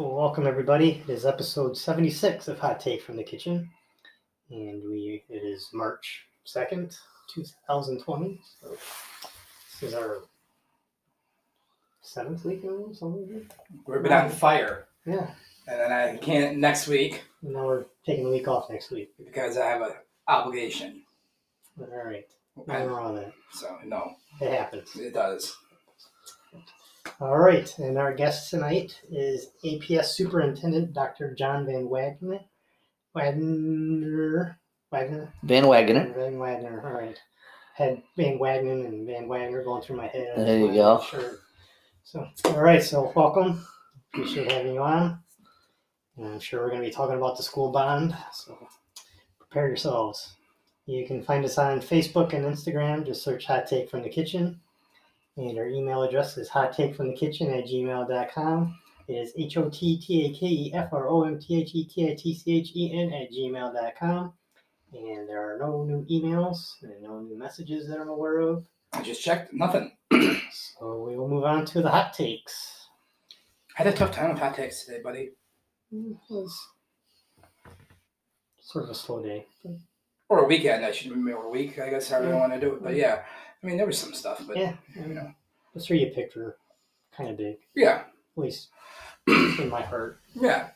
Well, welcome everybody. It is episode 76 of Hot Take from the Kitchen. And we it is March 2nd, 2020. So this is our seventh week now, something. We've been on fire, Yeah. and then I can't next week And now we're taking the week off next week. because I have an obligation. All right. And wrong with that. so no, It happens. it does. All right. And our guest tonight is APS Superintendent Dr. John Van Wagner. Wagner. Wagner. Van Wagoner. Van Wagner, all right. Had Van Wagner and Van Wagner going through my head. There you go. Sure. So, all right, so welcome. Appreciate having you on. And I'm sure we're going to be talking about the school bond, so prepare yourselves. You can find us on Facebook and Instagram. Just search Hot Take from the Kitchen. And our email address is hot take from the kitchen at gmail.com. It is H O T T A K E F R O M T H E T I T C H E N at gmail.com. And there are no new emails and no new messages that I'm aware of. I just checked, nothing. So we will move on to the hot takes. I had a tough time with hot takes today, buddy. Mm, it was sort of a slow day. Or a weekend. I should remember a week. I guess however I want to do it. But mm. yeah, I mean there was some stuff, but Yeah, you know, the three you picked were kind of big, yeah, at least in my heart. yeah.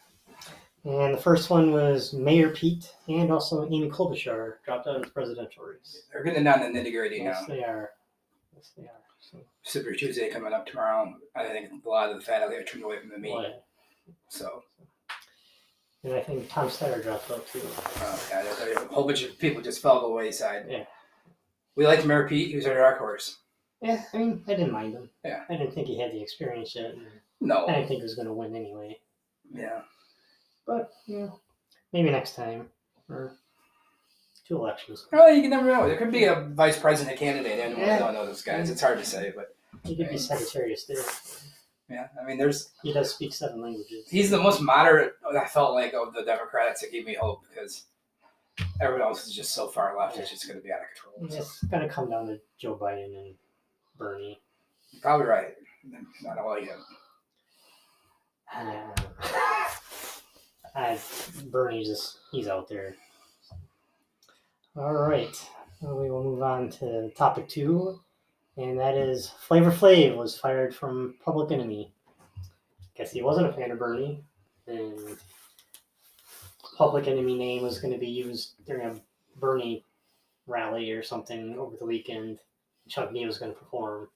And the first one was Mayor Pete and also Amy Klobuchar dropped out of the presidential race. They're getting down to nitty gritty Yes, now. they are. Yes, they are. So, Super Tuesday coming up tomorrow. I think a lot of the faculty are turned away from the meat. boy. So And I think Tom Steyer dropped out too. Oh, yeah, there- a whole bunch of people just fell to the wayside. Yeah. We liked Mayor Pete. He was our dark horse. Yeah, I mean, I didn't mind him. Yeah. I didn't think he had the experience yet. No. I didn't think he was going to win anyway. Yeah. But, you know, maybe next time. Or two elections. Well, you can never know. There could be a vice president candidate. I don't, Yeah. Don't know those guys. It's hard to say, but He could be Secretary of State. yeah. I mean, there's He does speak seven languages. he's the most moderate. I felt like of the Democrats that gave me hope because everyone else is just so far left. It's just going to be out of control. So, It's going to come down to Joe Biden and Bernie. you're probably right. Not all yet. Um, I, Bernie just, he's out there. All right. Well, we will move on to topic two, and that is Flavor Flav was fired from Public Enemy. Guess he wasn't a fan of Bernie, and Public Enemy name was going to be used during a Bernie rally or something over the weekend. Chuck D was going to perform.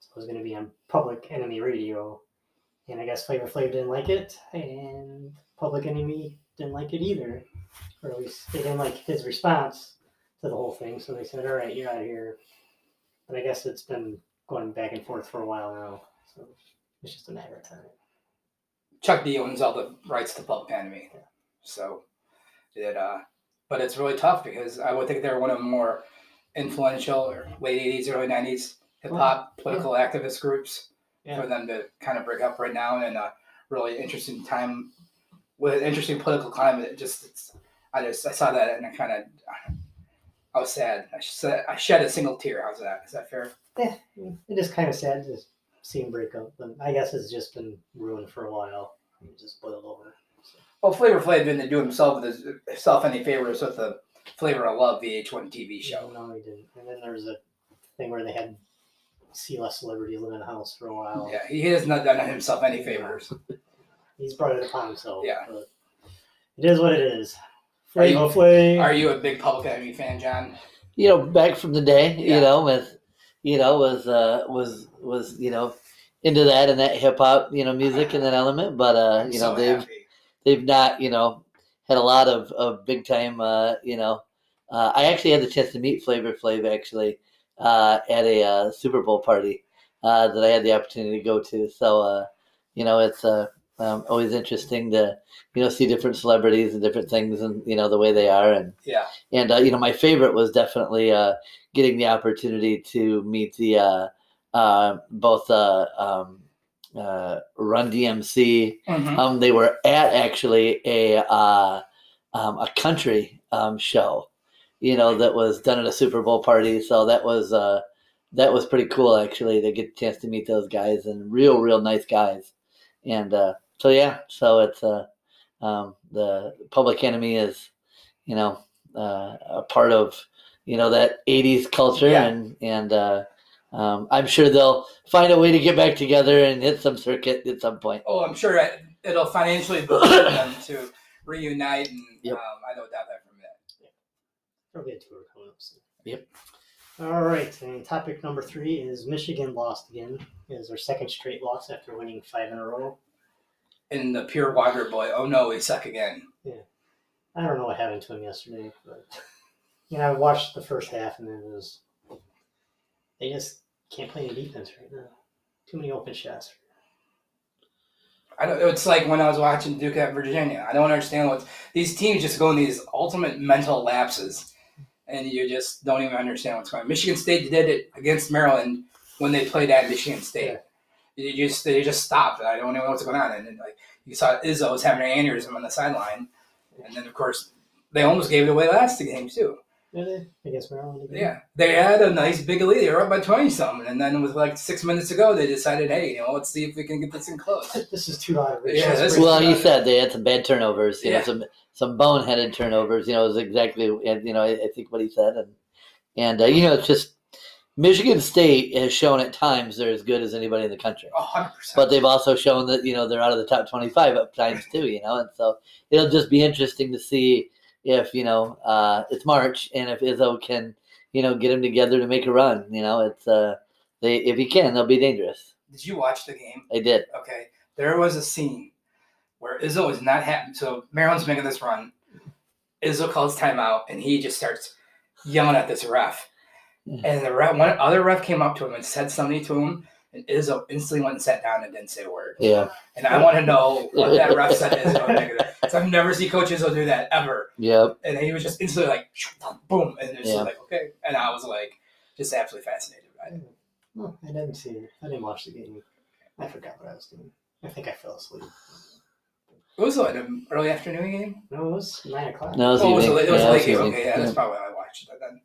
So it was going to be on Public Enemy Radio. And I guess Flavor Flav didn't like it, and Public Enemy didn't like it either. Or at least they didn't like his response to the whole thing, so they said, all right, you're out of here. But I guess it's been going back and forth for a while now, so it's just a matter of time. Chuck D owns all the rights to Public Enemy, so it. Uh, but it's really tough because I would think they're one of the more influential or late '80s, early '90s hip hop political activist groups. Yeah. For them to kind of break up right now in a really interesting time with an interesting political climate. It just, it's, I just, I saw that and I kind of, I was sad. I shed, I shed a single tear. How's that? Is that fair? Yeah, it is kind of sad to see him break up, but I guess it's just been ruined for a while. It just boiled over. Well, Flavor Flav didn't do himself himself any favors with the Flavor of Love VH1 TV show. No, he didn't. And then there was a thing where they had see less celebrity live in the house for a while. Yeah, he has not done himself any favors. He's brought it upon himself. Yeah. But it is what it is. Are you- Flavor Flav. Are you a big Public Enemy fan, John? You know, back from the day, Yeah. you know, with you know, was uh was was, you know, into that and that hip hop, you know, music and that element. But uh, I'm you know, so they've happy. They've not, you know, had a lot of, of big time uh, you know. Uh, I actually had the chance to meet Flavor Flav actually uh, at a uh, Super Bowl party uh, that I had the opportunity to go to. So uh, you know, it's uh, um, always interesting to you know see different celebrities and different things and you know the way they are and Yeah. and uh, you know my favorite was definitely uh, getting the opportunity to meet the uh, uh, both uh, um, uh, Run DMC. Mhm. Um, they were at actually a uh, um, a country um, show, you know, that was done at a Super Bowl party. So that was uh, that was pretty cool actually to get a chance to meet those guys and real real nice guys. And uh, so yeah, so it's uh, um, the Public Enemy is, you know, uh, a part of you know that '80s culture, Yeah. and and uh, um, I'm sure they'll find a way to get back together and hit some circuit at some point. Oh, I'm sure it- it'll financially benefit them to reunite, and Yep. um, I don't doubt that from that. There'll be a tour coming up soon. Yep. All right, and topic number three is Michigan lost again. It is their second straight loss after winning five in a row. And the pure water boy, oh no, we suck again. Yeah, I don't know what happened to him yesterday, but you know, I watched the first half and then it was they just can't play any defense right now. Too many open shots. I don't. It's like when I was watching Duke at Virginia. I don't understand what these teams just go in these ultimate mental lapses, and you just don't even understand what's going. on. Michigan State did it against Maryland when they played at Michigan State. You just they just stopped. I don't know what's going on, and then like you saw Izzo was having an aneurysm on the sideline, and then of course they almost gave it away last game too. Did they? Against Maryland again? Yeah, they had a nice big lead. They were up by twenty something, and then with like six minutes to go, they decided, hey, you know, let's see if we can get this in close. This is too out of. Yeah, this- Well, you said they had some bad turnovers. You know, Yeah. some some boneheaded turnovers. You know, is exactly you know I, I think what he said, and and uh, you know it's just Michigan State has shown at times they're as good as anybody in the country. Hundred percent. but they've also shown that you know they're out of the top 25 at times too you know and so it'll just be interesting to see if you know uh, it's march and if izzo can you know get them together to make a run you know it's uh they if he can they'll be dangerous Did you watch the game? I did Okay, there was a scene where Izzo is not happy. So Maryland's making this run. Izzo calls timeout, and he just starts yelling at this ref. And the ref, one other ref came up to him and said something to him, Izzo instantly went and sat down and didn't say a word. yeah And I want to know what that ref said to Izzo. negative. So I've never seen Coach Izzo do that ever. yep And he was just instantly like, boom, and it's Yeah. just like, okay. And I was like, just absolutely fascinated by it. Oh, I didn't see it. I didn't watch the game. I forgot what I was doing. I think I fell asleep. It was like an early afternoon game. No, it was nine o'clock. no it was Oh, it was a late, it was Yeah, a late was game. evening. Okay, yeah, that's probably why I watched it then.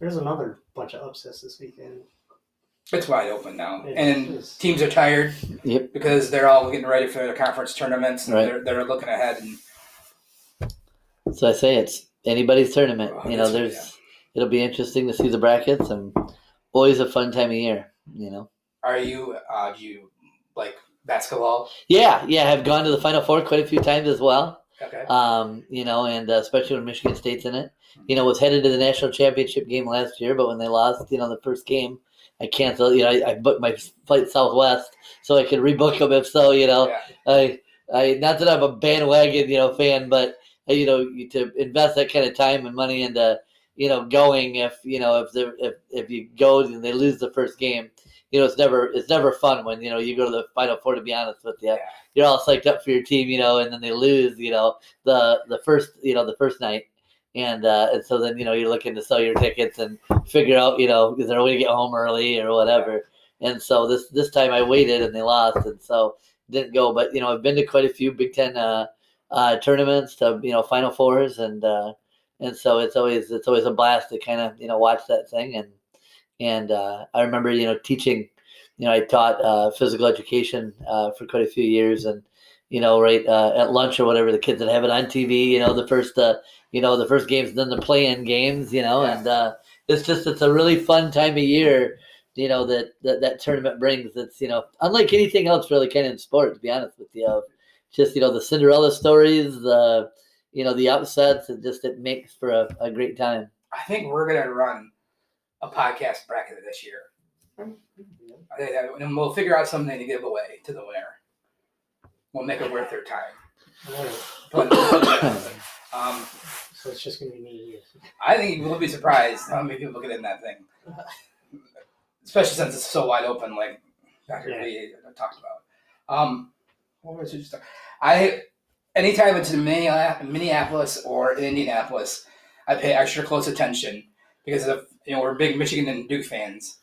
There's another bunch of upsets this weekend. It's wide open now, It and is. teams are tired Yep. because they're all getting ready for their conference tournaments. And Right. they're, they're looking ahead, and so i say it's anybody's tournament Oh, you know that's- there's it'll be interesting to see the brackets and always a fun time of year you know are you uh, do you like basketball? yeah yeah i've gone to the final four quite a few times as well Okay, um, you know, and uh, especially when Michigan State's in it. You know, was headed to the national championship game last year, but when they lost, you know, the first game, I canceled. You know, I, I booked my flight Southwest so I could rebook them if so. You know, yeah. I, I not that I'm a bandwagon, you know, fan, but uh, you know, to invest that kind of time and money into, you know, going if you know if they if if you go and they lose the first game, you know, it's never it's never fun when you know you go to the final four. To be honest with you, Yeah. you're all psyched up for your team, you know, and then they lose, you know, the the first you know the first night. And uh, and so then you know you're looking to sell your tickets and figure out you know is there a way to get home early or whatever. And so this this time I waited and they lost, and so didn't go. But you know I've been to quite a few Big Ten uh, uh, tournaments, to you know Final Fours, and uh, and so it's always it's always a blast to kind of you know watch that thing. And and uh, I remember you know teaching, you know I taught uh, physical education for quite a few years, and you know right at lunch or whatever the kids would have it on TV. You know the first you know the first games, then the play-in games. You know, Yeah. and uh, it's just it's a really fun time of year you know that, that that tournament brings it's you know unlike anything else really kind of in sport to be honest with you just you know the cinderella stories the you know the upsets and just it makes for a, a great time I think we're gonna run a podcast bracket this year, I think that- and we'll figure out something to give away to the winner. We'll make it worth their time. But, um, So it's just gonna be me. I think you will be surprised how many people get in that thing, especially since it's so wide open, like Dr. Yeah. V talked about. Um, what was it? Just I anytime it's in Minneapolis Minneapolis or Indianapolis, I pay extra close attention because of you know we're big Michigan and Duke fans,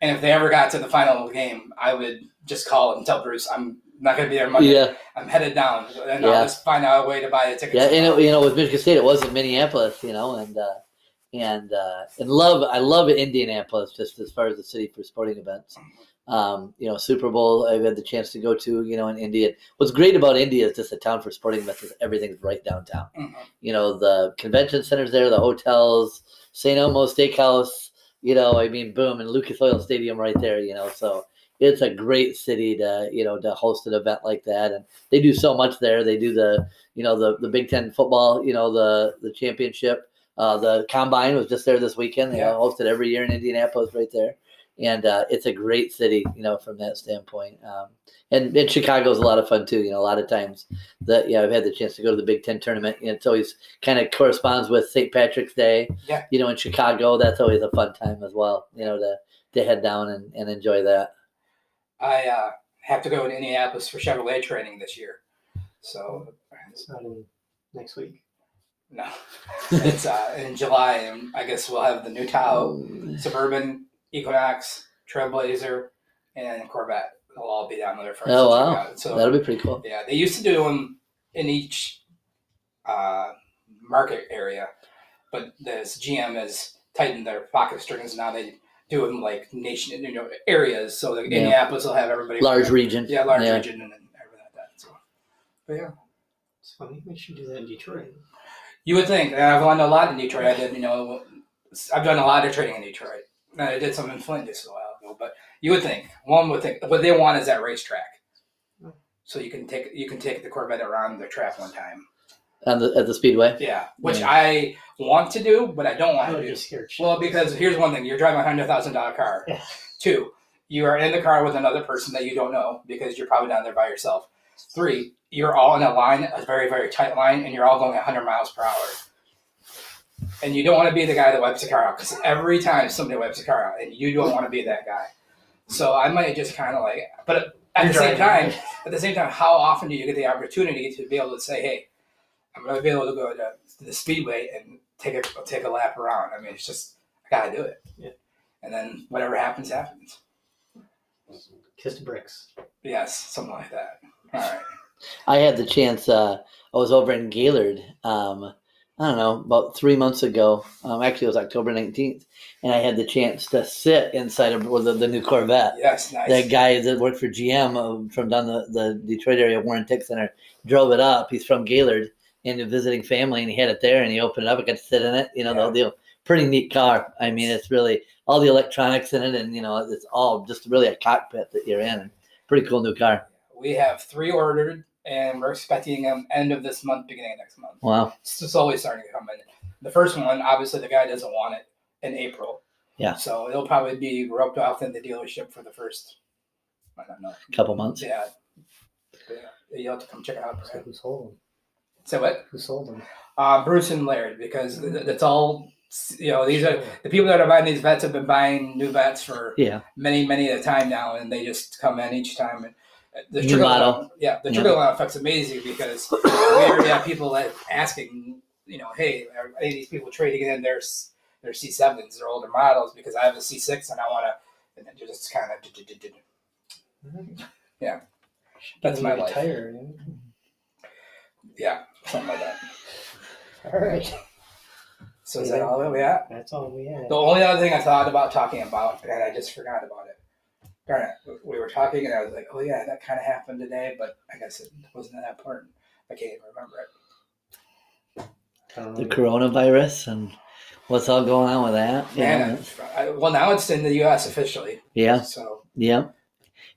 and if they ever got to the final game, I would just call and tell Bruce I'm not going to be there Monday. yeah I'm headed down, and Yeah. I'll just find out a way to buy the tickets. yeah and it, you know with michigan state it was in minneapolis you know and uh and uh and love i love indianapolis just as far as the city for sporting events um, you know, Super Bowl. I've had the chance to go to, you know, in Indy. What's great about Indy is just a town for sporting events. is Everything's right downtown. Mhm. You know, the convention centers there, the hotels, St. Elmo Steakhouse. You know, I mean, boom, and Lucas Oil Stadium right there. You know, so it's a great city to you know to host an event like that, and they do so much there. They do the you know the the Big Ten football, you know the the championship. Uh, the combine was just there this weekend. They Yeah. host it every year in Indianapolis, right there, and uh, it's a great city, you know, from that standpoint. Um, and, and Chicago's a lot of fun too. You know, a lot of times that yeah, I've had the chance to go to the Big Ten tournament. You know, it's always kind of corresponds with St. Patrick's Day. Yeah. You know, in Chicago, that's always a fun time as well. You know, to to head down and, and enjoy that. I uh, have to go to Indianapolis for Chevrolet training this year. So It's not in next week. no, it's uh, in July, and I guess we'll have the new Tahoe, Suburban, Equinox, Trailblazer, and Corvette. They'll all be down there for Oh, wow. out. So That'll be pretty cool. yeah, they used to do them in each uh, market area, but this GM has tightened their pocket strings. Now they do them like nation, you know, areas. So like Yeah. Indianapolis will have everybody Large region. yeah, large Yeah. region and then everything like that. So, but yeah, It's funny. We should do that in Detroit. you would think. And I've done a lot in Detroit. I did, you know, I've done a lot of training in Detroit. And I did some in Flint just a while ago. But you would think one would think what they want is that racetrack. So you can take you can take the Corvette around the track one time. On the, at the speedway. Yeah, which Yeah. I want to do, but I don't want to do. scared. Well, because here's one thing: you're driving a hundred thousand dollar car. Yeah. Two, you are in the car with another person that you don't know because you're probably down there by yourself. Three, you're all in a line, a very very tight line, and you're all going 100 miles per hour. And you don't want to be the guy that wipes the car out because every time somebody wipes the car out, and you don't want to be that guy. So I might just kind of like, but at You're the same driving. time, at the same time, how often do you get the opportunity to be able to say, "Hey, I'm going to be able to go to the speedway and take a take a lap around"? I mean, it's just I got to do it. Yeah. And then whatever happens, happens. Kiss the bricks. Yes, something like that. All right. I had the chance. Uh, I was over in Gaylord. Um, I don't know about three months ago. Um, actually, it was October nineteenth, and I had the chance to sit inside of well, the, the new Corvette. Yes, nice. That guy that worked for GM uh, from down the, the Detroit area, Warren Tech Center, drove it up. He's from Gaylord and visiting family, and he had it there, and he opened it up. I got to sit in it. You know, the whole deal. Pretty neat car. I mean, it's really all the electronics in it, and you know, it's all just really a cockpit that you're in. Pretty cool new car. we have three ordered, and we're expecting them end of this month, beginning of next month. Wow. It's just always starting to come in. The first one, obviously, the guy doesn't want it in April. Yeah. So it'll probably be roped off in the dealership for the first, I don't know. Couple months. Yeah. Yeah. You'll have to come check it out. So Brad. who sold them? So what? Who sold them? Uh, Bruce and Laird, because th- that's all. You know, these are the people that are buying these vets have been buying new vets for Yeah. many, many at a time now, and they just come in each time. And the New trickle model. yeah, the Yeah. trickle down effect's amazing because we already have people that asking, you know, hey, are any of these people trading in their their C sevens, their older models, because I have a C six and I want to, and then just kind of, Yeah. That's my life. Tire. yeah, something like that. All right. So is that all that we have? That's all we had. The only other thing I thought about talking about, and I just forgot about it. Darn it. We were talking, and I was like, oh, yeah, that kind of happened today, but I guess it wasn't that important. I can't even remember it. Um, The coronavirus and what's all going on with that. Yeah. Man, I, well, now it's in the U.S. officially. Yeah. So, Yeah.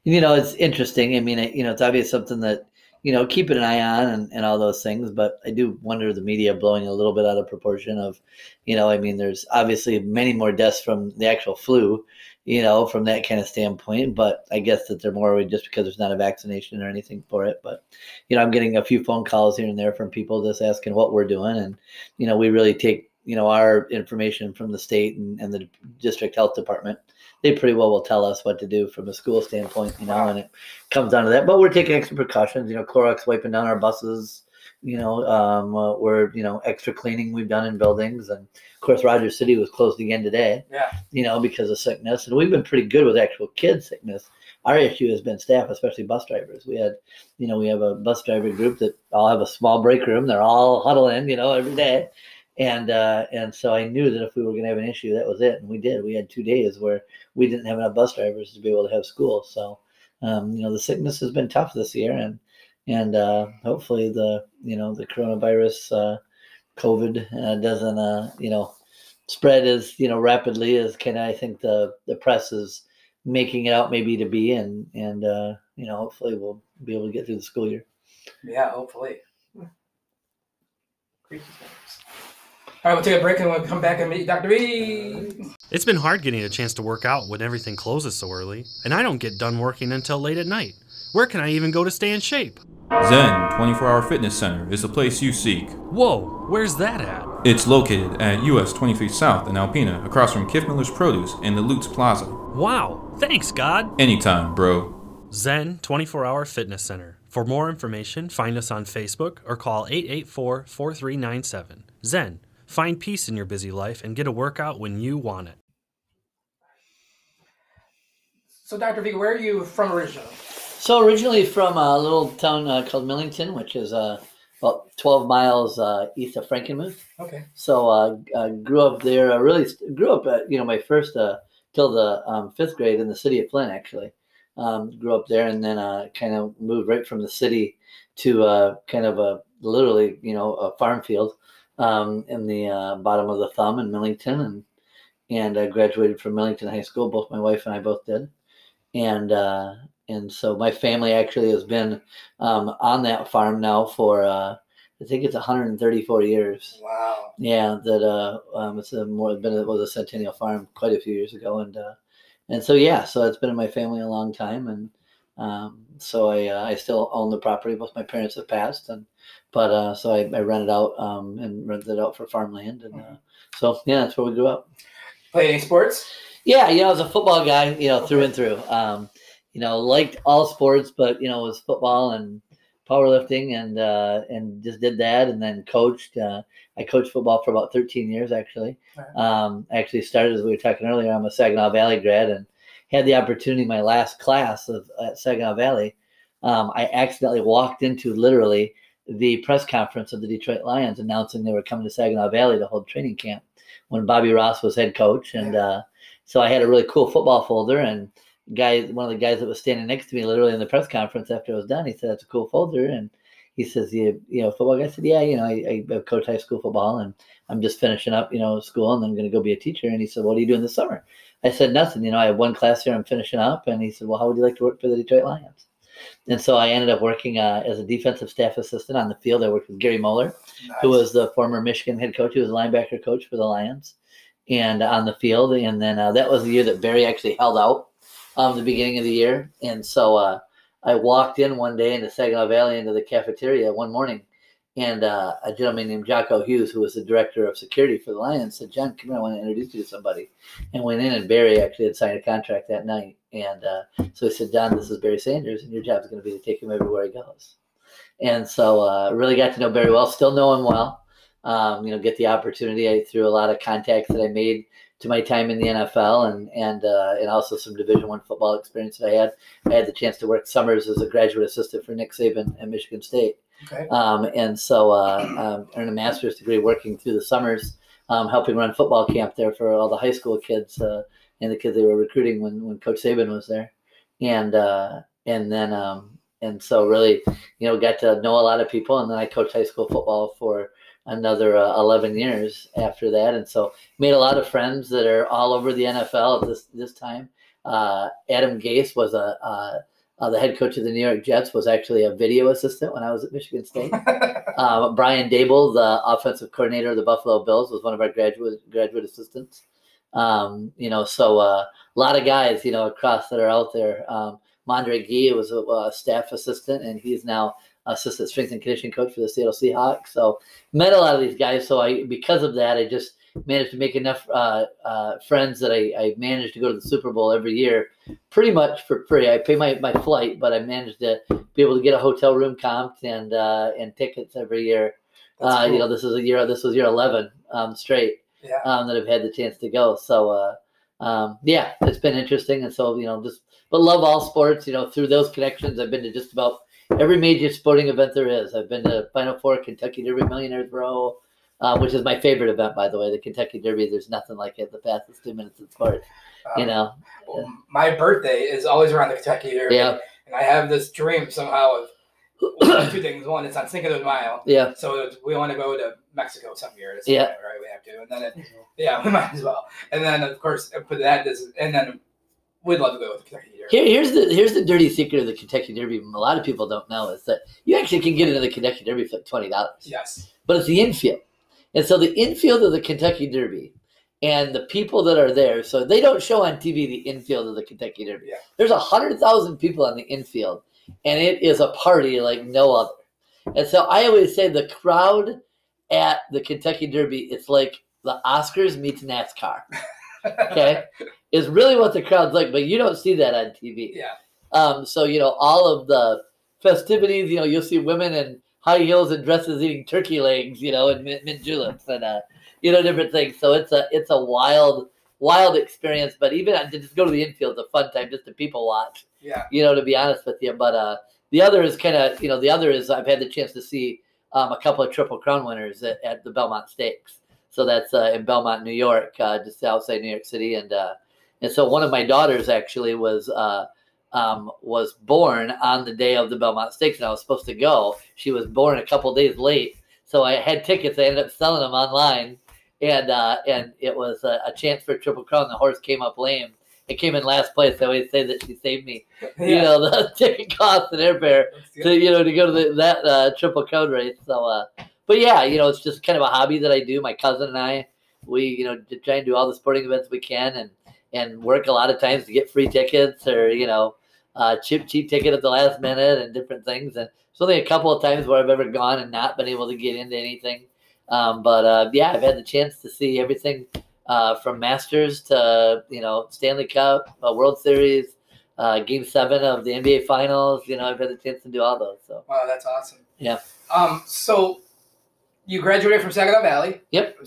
You know, it's interesting. I mean, it, you know, it's obviously something that, you know, keeping an eye on and, and all those things. But I do wonder the media blowing a little bit out of proportion of, you know, I mean, there's obviously many more deaths from the actual flu, you know, from that kind of standpoint. But I guess that they're more just because there's not a vaccination or anything for it. But, you know, I'm getting a few phone calls here and there from people just asking what we're doing. And, you know, we really take, you know, our information from the state and, and the district health department they pretty well will tell us what to do from a school standpoint, you know, and it comes down to that. But we're taking extra precautions, you know, Clorox wiping down our buses, you know, um, uh, we're, you know, extra cleaning we've done in buildings. And of course, Rogers City was closed again today, yeah. you know, because of sickness. And we've been pretty good with actual kid sickness. Our issue has been staff, especially bus drivers. We had, you know, we have a bus driver group that all have a small break room. They're all huddle in, you know, every day. and uh, and so I knew that if we were going to have an issue, that was it, and we did. We had two days where we didn't have enough bus drivers to be able to have school. So um, you know the sickness has been tough this year, and and uh, hopefully the you know the coronavirus, uh, COVID uh, doesn't uh, you know spread as you know rapidly as can I think the the press is making it out maybe to be, in, and uh, you know hopefully we'll be able to get through the school year. Yeah, hopefully. All right, we'll take a break and we'll come back and meet Dr. V. It's been hard getting a chance to work out when everything closes so early, and I don't get done working until late at night. Where can I even go to stay in shape? Zen 24 Hour Fitness Center is the place you seek. Whoa, where's that at? It's located at US 23 South in Alpena, across from Kif Miller's Produce and the Lutz Plaza. Wow, thanks, God! Anytime, bro. Zen 24 Hour Fitness Center. For more information, find us on Facebook or call 884 4397. Zen, find peace in your busy life and get a workout when you want it. So, Dr. V, where are you from originally? So originally from a little town uh, called Millington, which is uh, about 12 miles uh, east of Frankenmuth. Okay. So uh, uh, grew up there. I really st- grew up, at, you know, my first uh, till the um, fifth grade in the city of Flint, actually. Um, grew up there and then uh, kind of moved right from the city to uh, kind of a literally, you know, a farm field um, in the uh, bottom of the thumb in Millington, and and I graduated from Millington High School. Both my wife and I both did, and uh, and so my family actually has been um, on that farm now for uh, I think it's 134 years. Wow. Yeah, that uh, um, it's a more been it was a centennial farm quite a few years ago, and uh, and so yeah, so it's been in my family a long time, and um, so I uh, I still own the property. Both my parents have passed, and but uh, so I, I rent it out um, and rent it out for farmland, and uh, so yeah, that's where we grew up. Play any sports? Yeah, you know, I was a football guy, you know, through and through. Um, you know, liked all sports, but you know, it was football and powerlifting, and uh, and just did that, and then coached. Uh, I coached football for about 13 years, actually. Right. Um, I actually started as we were talking earlier. I'm a Saginaw Valley grad, and had the opportunity. My last class of at Saginaw Valley, um, I accidentally walked into literally the press conference of the Detroit Lions announcing they were coming to Saginaw Valley to hold training camp when Bobby Ross was head coach, and uh, so I had a really cool football folder and guy, one of the guys that was standing next to me, literally in the press conference after it was done, he said, "That's a cool folder." And he says, "You, you know, football guy." I said, "Yeah, you know, I, I coach high school football, and I'm just finishing up, you know, school, and I'm going to go be a teacher." And he said, "What are you doing this summer?" I said, "Nothing. You know, I have one class here. I'm finishing up." And he said, "Well, how would you like to work for the Detroit Lions?" And so I ended up working uh, as a defensive staff assistant on the field. I worked with Gary Moeller, who was the former Michigan head coach. He was a linebacker coach for the Lions, and on the field. And then uh, that was the year that Barry actually held out um, the beginning of the year. And so uh, I walked in one day into Saginaw Valley into the cafeteria one morning, and uh, a gentleman named Jocko Hughes, who was the director of security for the Lions, said, "John, come here. I want to introduce you to somebody." And went in, and Barry actually had signed a contract that night. And uh, so he said, "John, this is Barry Sanders, and your job is going to be to take him everywhere he goes." And so uh, really got to know Barry well. Still know him well. Um, you know, get the opportunity I, through a lot of contacts that I made to my time in the NFL and and uh, and also some Division One football experience that I had. I had the chance to work summers as a graduate assistant for Nick Saban at Michigan State, Okay. um, and so uh, um, earned a master's degree working through the summers, um, helping run football camp there for all the high school kids uh, and the kids they were recruiting when when Coach Saban was there, and uh, and then um, and so really you know got to know a lot of people, and then I coached high school football for another uh, 11 years after that. And so made a lot of friends that are all over the nfl at this this time. Uh, adam gase was a uh, uh, the head coach of the new york jets was actually a video assistant when i was at michigan state. Um, brian daboll the offensive coordinator of the buffalo bills was one of our graduate graduate assistants um, you know so uh, a lot of guys you know across that are out there um, Mondre Guy was a, a staff assistant and he's now assistant strength and conditioning coach for the Seattle Seahawks. So met a lot of these guys. So I, because of that, I just managed to make enough uh, uh, friends that I, I managed to go to the Super Bowl every year, pretty much for free. I pay my, my flight, but I managed to be able to get a hotel room comped and uh, and tickets every year. Uh, You know, this is a year. This was year eleven um, straight Yeah. um, that I've had the chance to go. So uh, um, yeah, it's been interesting, and so you know, just but love all sports. You know, through those connections, I've been to just about every major sporting event there is. I've been to Final Four, Kentucky Derby, Millionaires Row, uh, which is my favorite event, by the way. The Kentucky Derby. There's nothing like it. The fastest two minutes in sport. You Um, know. well, my birthday is always around the Kentucky Derby, Yeah. and I have this dream somehow of two things. One, it's on Cinco de Mayo, Yeah. so we want to go to Mexico some year. Yeah. celebrate, right? We have to, and then it, yeah, we might as well. And then of course, uh, put that this, and then we'd love to go with the Kentucky Derby. Here, here's the here's the dirty secret of the Kentucky Derby. A lot of people don't know is that you actually can get into the Kentucky Derby for like twenty dollars. Yes. but it's the infield. And so the infield of the Kentucky Derby and the people that are there, so they don't show on TV the infield of the Kentucky Derby. Yeah. There's a hundred thousand people on the infield, and it is a party like no other. And so I always say the crowd at the Kentucky Derby, it's like the Oscars meets NASCAR. Okay, is really what the crowd's like, but you don't see that on TV. Yeah. Um, so you know all of the festivities. You know you'll see women in high heels and dresses eating turkey legs. You know and mint, mint juleps and uh, you know different things. So it's a it's a wild wild experience. But even to just go to the infield, it's a fun time just to people watch. Yeah. You know to be honest with you. But uh, the other is kind of you know the other is I've had the chance to see um, a couple of Triple Crown winners at, at the Belmont Stakes. So that's uh, in Belmont, New York, uh, just outside New York City, and uh, and so one of my daughters actually was uh, um, was born on the day of the Belmont Stakes, and I was supposed to go. She was born a couple days late, so I had tickets. I ended up selling them online, and uh, and it was a, a chance for Triple Crown. The horse came up lame. It came in last place. I always say that she saved me. You know the ticket cost and airfare to you know to go to the, that uh, Triple Crown race. So, uh, but yeah, you know it's just kind of a hobby that I do. My cousin and I, we you know try and do all the sporting events we can, and and work a lot of times to get free tickets or you know uh, cheap cheap ticket at the last minute and different things. And it's only a couple of times where I've ever gone and not been able to get into anything. Um, but uh, yeah, I've had the chance to see everything uh, from Masters to you know Stanley Cup, uh, World Series, uh, Game Seven of the NBA Finals. You know, I've had the chance to do all those. So Wow, that's awesome. Yeah. Um. So, you graduated from Saginaw Valley. Yep.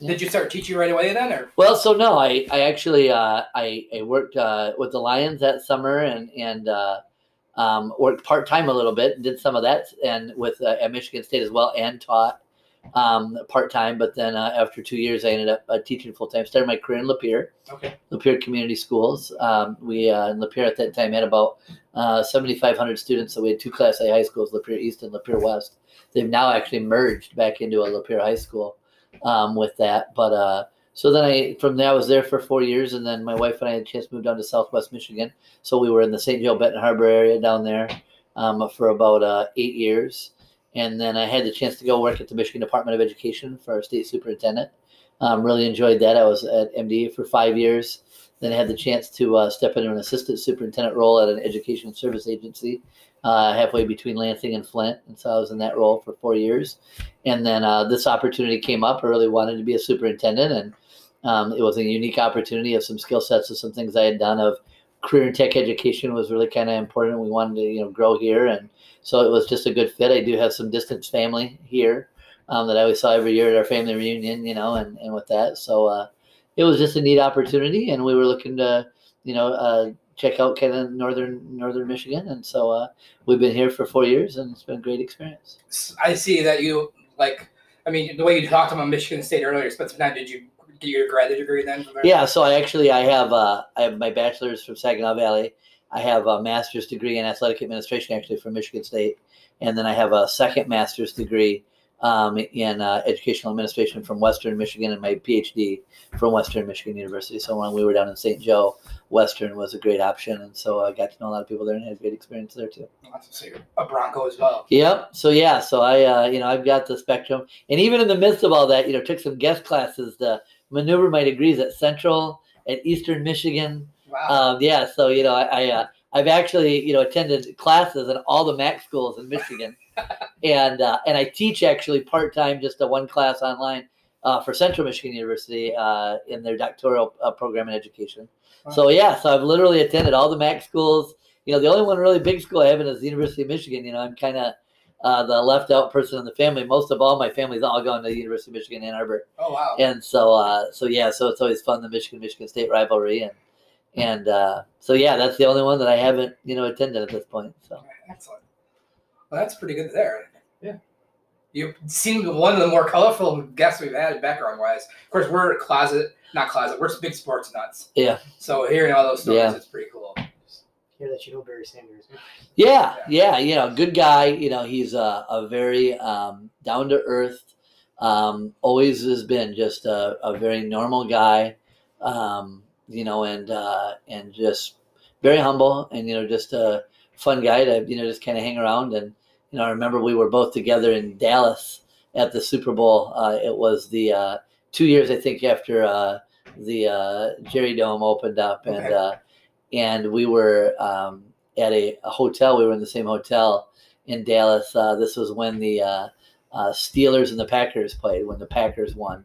Did you start teaching right away then, or? well, so no, I I actually uh, I I worked uh, with the Lions that summer and and uh, um, worked part time a little bit, did some of that, and with uh, at Michigan State as well, and taught um, part time. But then uh, after two years, I ended up uh, teaching full time. Started my career in Lapeer. Okay. Lapeer Community Schools. Um, we uh, in Lapeer at that time had about uh, 7,500 students. So we had two Class A high schools, Lapeer East and Lapeer West. They've now actually merged back into a Lapeer High School um, with that. But uh, so then I from there I was there for four years, and then my wife and I had a chance to move down to Southwest Michigan. So we were in the St. Joe Benton Harbor area down there um, for about uh, eight years. And then I had the chance to go work at the Michigan Department of Education for our state superintendent. Um, really enjoyed that. I was at MD for five years. Then I had the chance to uh, step into an assistant superintendent role at an education service agency uh, halfway between Lansing and Flint. And so I was in that role for four years. And then uh, this opportunity came up. I really wanted to be a superintendent. And um, it was a unique opportunity of some skill sets of some things I had done of career and tech education was really kind of important. We wanted to, you know, grow here. And so it was just a good fit. I do have some distance family here um, that I always saw every year at our family reunion, you know, and, and with that. So uh, it was just a neat opportunity. And we were looking to, you know, uh, check out kind of northern northern Michigan. And so uh, we've been here for four years and it's been a great experience. I see that you like. I mean, the way you talked about Michigan State earlier, spent some time. Did you get your graduate degree then? Yeah, so I actually I have uh, I have my bachelor's from Saginaw Valley. I have a master's degree in athletic administration actually from Michigan State, and then I have a second master's degree um, in uh, educational administration from Western Michigan, and my PhD from Western Michigan University. So when we were down in St. Joe, Western was a great option, and so I got to know a lot of people there and had a great experience there too. So you're a Bronco as well. Yep. So yeah. So I, uh, you know, I've got the spectrum, and even in the midst of all that, you know, took some guest classes to maneuver my degrees at Central, at Eastern Michigan. Wow. Um, yeah. So you know, I, I uh, I've actually you know attended classes in all the MAC schools in Michigan, and uh, and I teach actually part time, just a one class online uh, for Central Michigan University uh, in their doctoral uh, program in education. So yeah, so I've literally attended all the MAC schools. You know, the only one really big school I haven't is the University of Michigan. You know, I'm kind of uh, the left out person in the family. Most of all, my family's all gone to the University of Michigan Ann Arbor, oh wow. and so uh, so yeah, so it's always fun the Michigan Michigan State rivalry, and and uh, so yeah, that's the only one that I haven't you know attended at this point. So Excellent. Well, that's pretty good there. Yeah. You seem one of the more colorful guests we've had background wise. Of course, we're closet, not closet. We're big sports nuts. Yeah. So hearing all those stories, Yeah. it's pretty cool. Hear that you know Barry Sanders. huh? Yeah, yeah, you know, good guy. You know, he's a, a very um, down to earth. Um, always has been just a, a very normal guy. Um, you know, and uh, and just very humble, and you know, just a fun guy to you know just kind of hang around. And you know, I remember we were both together in Dallas at the Super Bowl. Uh, it was the uh, two years I think after uh, the uh, Jerry Dome opened up, and Okay. uh, and we were um, at a, a hotel. We were in the same hotel in Dallas. Uh, this was when the uh, uh, Steelers and the Packers played, when the Packers won,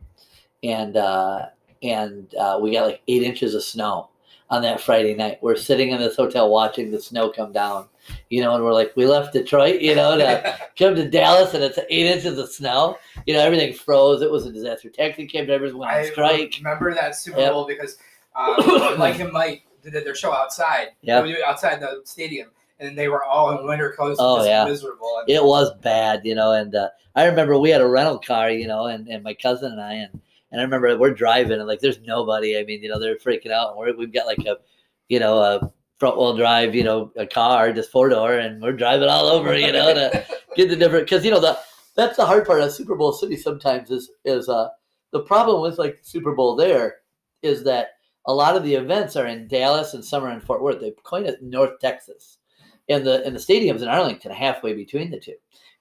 and uh, and uh, we got like eight inches of snow on that Friday night. We're sitting in this hotel watching the snow come down, you know, and we're like, we left Detroit, you know, to come to Dallas, and it's eight inches of snow. You know, everything froze. It was a disaster. Taxi cab drivers went on I strike. remember that Super Yep. Bowl because um, Mike and Mike did their show outside. Yeah. They do it outside the stadium, and they were all in winter clothes. Oh, yeah. miserable. It was bad, you know. And uh, I remember we had a rental car, you know, and, and my cousin and I, and, and I remember we're driving and like there's nobody. I mean, you know, they're freaking out. And we're, we've got like a, you know, a front wheel drive, you know, a car, just four door, and we're driving all over, you know, to get the different. Because you know the that's the hard part of Super Bowl City. Sometimes is is uh the problem with like Super Bowl there is that a lot of the events are in Dallas and some are in Fort Worth. They coin it North Texas, and the and the stadiums in Arlington halfway between the two.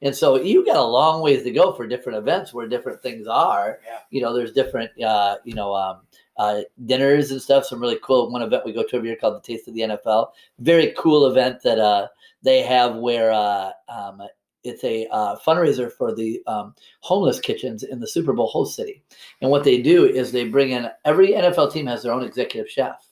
And so you got a long ways to go for different events where different things are. Yeah. You know, there's different, uh, you know, um, uh, dinners and stuff. Some really cool. One event we go to every year called the Taste of the NFL. Very cool event that uh, they have where uh, um, it's a uh, fundraiser for the um, homeless kitchens in the Super Bowl host city. And what they do is they bring in every NFL team has their own executive chef.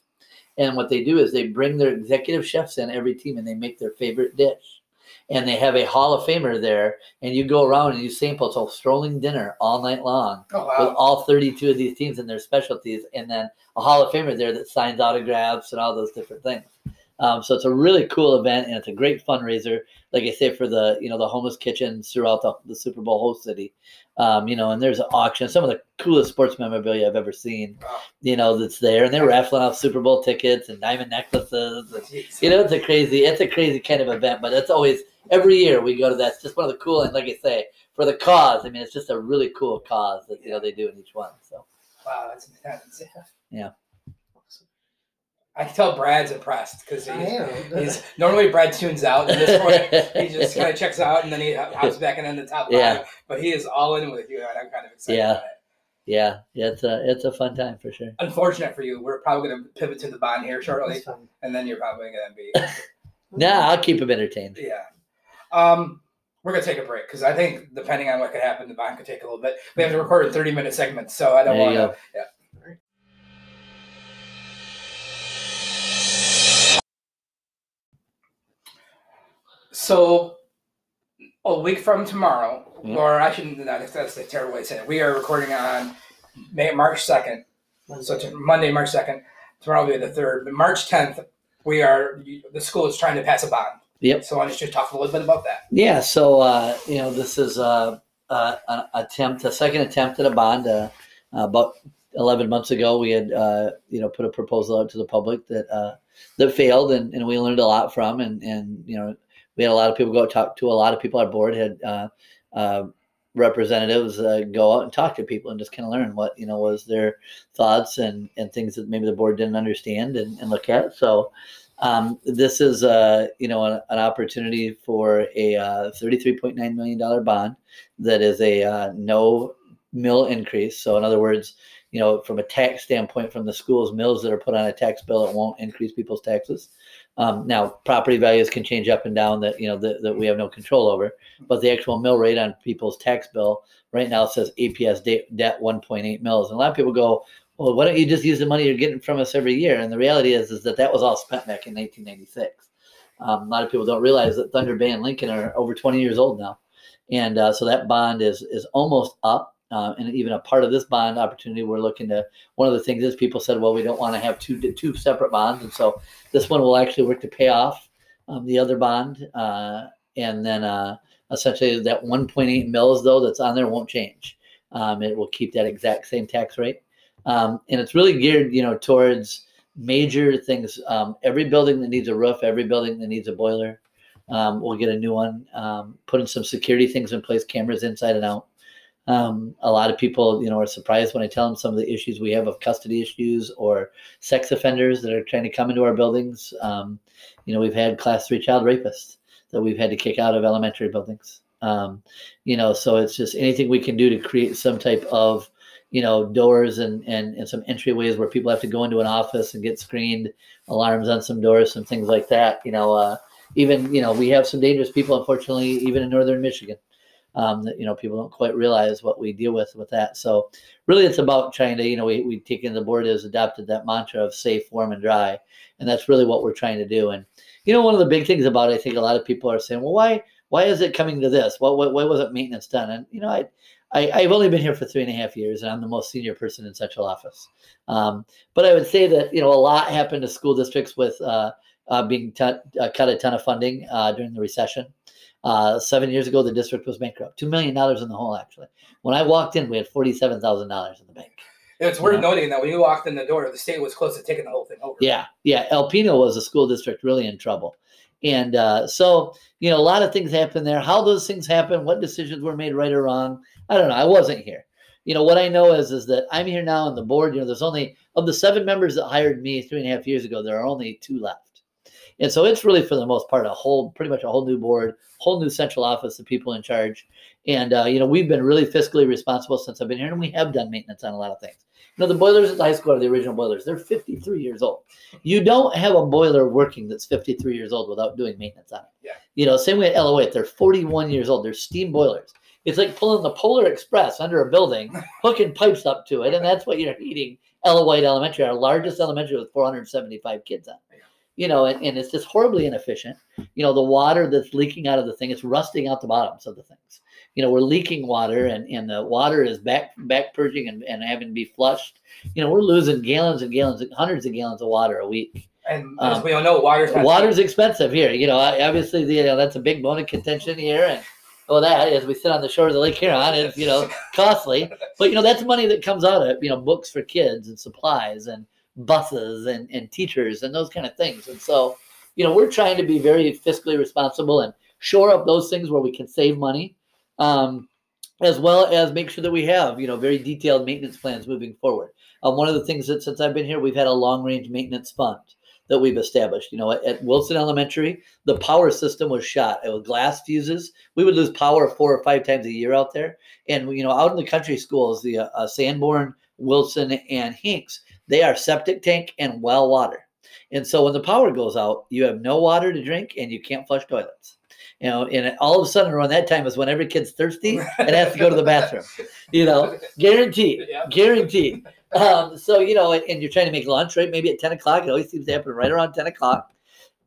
And what they do is they bring their executive chefs in every team and they make their favorite dish. And they have a Hall of Famer there, and you go around and you sample a strolling dinner all night long oh with all 32 of these teams and their specialties, and then a Hall of Famer there that signs autographs and all those different things. Um, so it's a really cool event, and it's a great fundraiser. Like I say, for the you know the homeless kitchens throughout the, the Super Bowl host city, um, you know, and there's an auction. Some of the coolest sports memorabilia I've ever seen, Wow. you know, that's there, and they're raffling off Super Bowl tickets and diamond necklaces. And, you know, it's a crazy, it's a crazy kind of event, but it's always every year we go to that. It's just one of the cool, and like I say, for the cause. I mean, it's just a really cool cause that you know they do in each one. So. wow, that's intense. Yeah. I can tell Brad's impressed because he's, he's normally Brad tunes out, and this point he just kind of checks out, and then he hops back in the top Yeah. five. But he is all in with you, and I'm kind of excited. Yeah. About it. Yeah, yeah, it's a it's a fun time for sure. Unfortunate for you, we're probably going to pivot to the bond here shortly, and then you're probably going to be Nah, I'll keep him entertained. yeah. Um, we're gonna take a break because I think depending on what could happen, the bond could take a little bit. We have to record a thirty-minute segment, so I don't want to. Yeah. So, a week from tomorrow, Yeah. or I shouldn't. no, That's, that's a terrible way to say it. We are recording on May, March second. So it's Monday, March second. Tomorrow will be the third. But March tenth, we are the school is trying to pass a bond. Yep. So why don't you talk a little bit about that? Yeah, so uh, you know, this is uh, uh, an attempt, a second attempt at a bond. Uh, about eleven months ago, we had uh, you know put a proposal out to the public that uh, that failed, and, and we learned a lot from, and and you know, we had a lot of people go talk to a lot of people. Our board had uh, uh, representatives uh, go out and talk to people and just kind of learn what you know was their thoughts and and things that maybe the board didn't understand and, and look at. So. Um, this is, uh, you know, an, an opportunity for a uh, $33.9 million bond that is a uh, no mill increase. So, in other words, you know, from a tax standpoint, from the schools' mills that are put on a tax bill, it won't increase people's taxes. Um, now, property values can change up and down that you know that, that we have no control over, but the actual mill rate on people's tax bill right now says APS de- debt 1.8 mills, and a lot of people go, well, why don't you just use the money you're getting from us every year? And the reality is, is that that was all spent back in 1996. Um, a lot of people don't realize that Thunder Bay and Lincoln are over 20 years old now, and uh, so that bond is is almost up. Uh, and even a part of this bond opportunity, we're looking to. One of the things is people said, well, we don't want to have two two separate bonds, and so this one will actually work to pay off um, the other bond, uh, and then uh, Essentially, that 1.8 mils though that's on there won't change. Um, it will keep that exact same tax rate, um, and it's really geared, you know, towards major things. Um, every building that needs a roof, every building that needs a boiler, um, we'll get a new one. Um, putting some security things in place, cameras inside and out. Um, a lot of people, you know, are surprised when I tell them some of the issues we have of custody issues or sex offenders that are trying to come into our buildings. Um, you know, we've had class three child rapists that we've had to kick out of elementary buildings. Um, you know, so it's just anything we can do to create some type of, you know, doors and, and, and some entryways where people have to go into an office and get screened, alarms on some doors, some things like that. You know, uh, even, you know, we have some dangerous people, unfortunately, even in northern Michigan um, that you know people don't quite realize what we deal with with that. So really, it's about trying to you know we we taken the board has adopted that mantra of safe, warm, and dry, and that's really what we're trying to do. And you know, one of the big things about it, I think a lot of people are saying, well, why why is it coming to this? What why, why wasn't maintenance done? And you know, I. I, have only been here for three and a half years, and I'm the most senior person in central office. Um, but I would say that you know a lot happened to school districts with uh, uh, being t- uh, cut a ton of funding uh, during the recession. Uh, seven years ago, the district was bankrupt. $2 million in the hole, actually. When I walked in, we had $47,000 in the bank. It's worth noting that when you walked in the door, the state was close to taking the whole thing over. Yeah, yeah. Alpena was a school district really in trouble. And uh, so, you know, a lot of things happened there. How those things happen, what decisions were made right or wrong, I don't know. I wasn't here. You know, what I know is is that I'm here now on the board. You know, there's only of the seven members that hired me three and a half years ago, there are only two left. And so it's really for the most part a whole pretty much a whole new board, whole new central office of people in charge. And uh, you know, we've been really fiscally responsible since I've been here, and we have done maintenance on a lot of things. You know, the boilers at the high school are the original boilers. They're 53 years old. You don't have a boiler working that's 53 years old without doing maintenance on it. Yeah. You know, same way at LOA, they're 41 years old. They're steam boilers. It's like pulling the Polar Express under a building, hooking pipes up to it, and that's what you're heating Ella White Elementary, our largest elementary with 475 kids on. You know, and, and it's just horribly inefficient. You know, the water that's leaking out of the thing, it's rusting out the bottoms of the things. You know, we're leaking water and, and the water is back back purging and, and having to be flushed. You know, we're losing gallons and gallons, hundreds of gallons of water a week. And as Um, we all know, water's Water's expensive here. You know, obviously, the, you know, that's a big bone of contention here. And well, that as we sit on the shore of the Lake Huron, it's you know costly. But you know, that's money that comes out of you know books for kids and supplies and buses and and teachers and those kind of things. And so, you know, we're trying to be very fiscally responsible and shore up those things where we can save money, um, as well as make sure that we have you know very detailed maintenance plans moving forward. Um, one of the things that since I've been here, we've had a long range maintenance fund that we've established. You know, at, Wilson Elementary, the power system was shot. It was glass fuses. We would lose power four or five times a year out there. And you know, out in the country schools, the uh, uh, Sanborn, Wilson, and Hinks, they are septic tank and well water. And so when the power goes out, you have no water to drink and you can't flush toilets. You know, and all of a sudden around that time is when every kid's thirsty and has to go to the bathroom. You know, guaranteed, Yeah. guaranteed. Um, so you know, and, and you're trying to make lunch, right? Maybe at ten o'clock. It always seems to happen right around ten o'clock.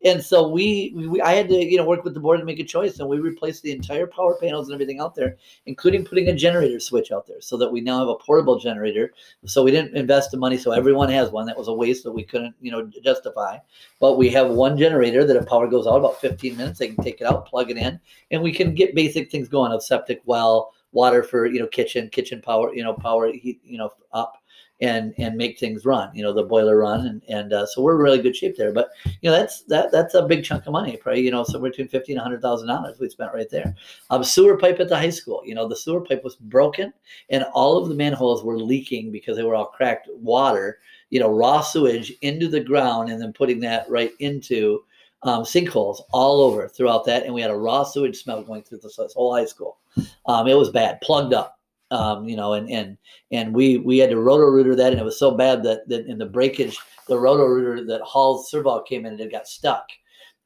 And so we, we, I had to, you know, work with the board to make a choice, and we replaced the entire power panels and everything out there, including putting a generator switch out there, so that we now have a portable generator. So we didn't invest the money, so everyone has one. That was a waste that we couldn't, you know, justify. But we have one generator that if power goes out about 15 minutes, they can take it out, plug it in, and we can get basic things going of septic well, water for you know kitchen, kitchen power, you know, power heat, you know, up and and make things run you know the boiler run and and uh, so we're really good shape there. But you know that's that that's a big chunk of money probably you know somewhere between 50 and 100 thousand dollars we spent right there. Um sewer pipe at the high school you know the sewer pipe was broken and all of the manholes were leaking because they were all cracked water you know raw sewage into the ground and then putting that right into um, sinkholes all over throughout that and we had a raw sewage smell going through this whole high school. Um, it was bad plugged up um, you know, and and and we we had to roto rooter that, and it was so bad that that in the breakage, the roto rooter that Hall's serval came in and it got stuck,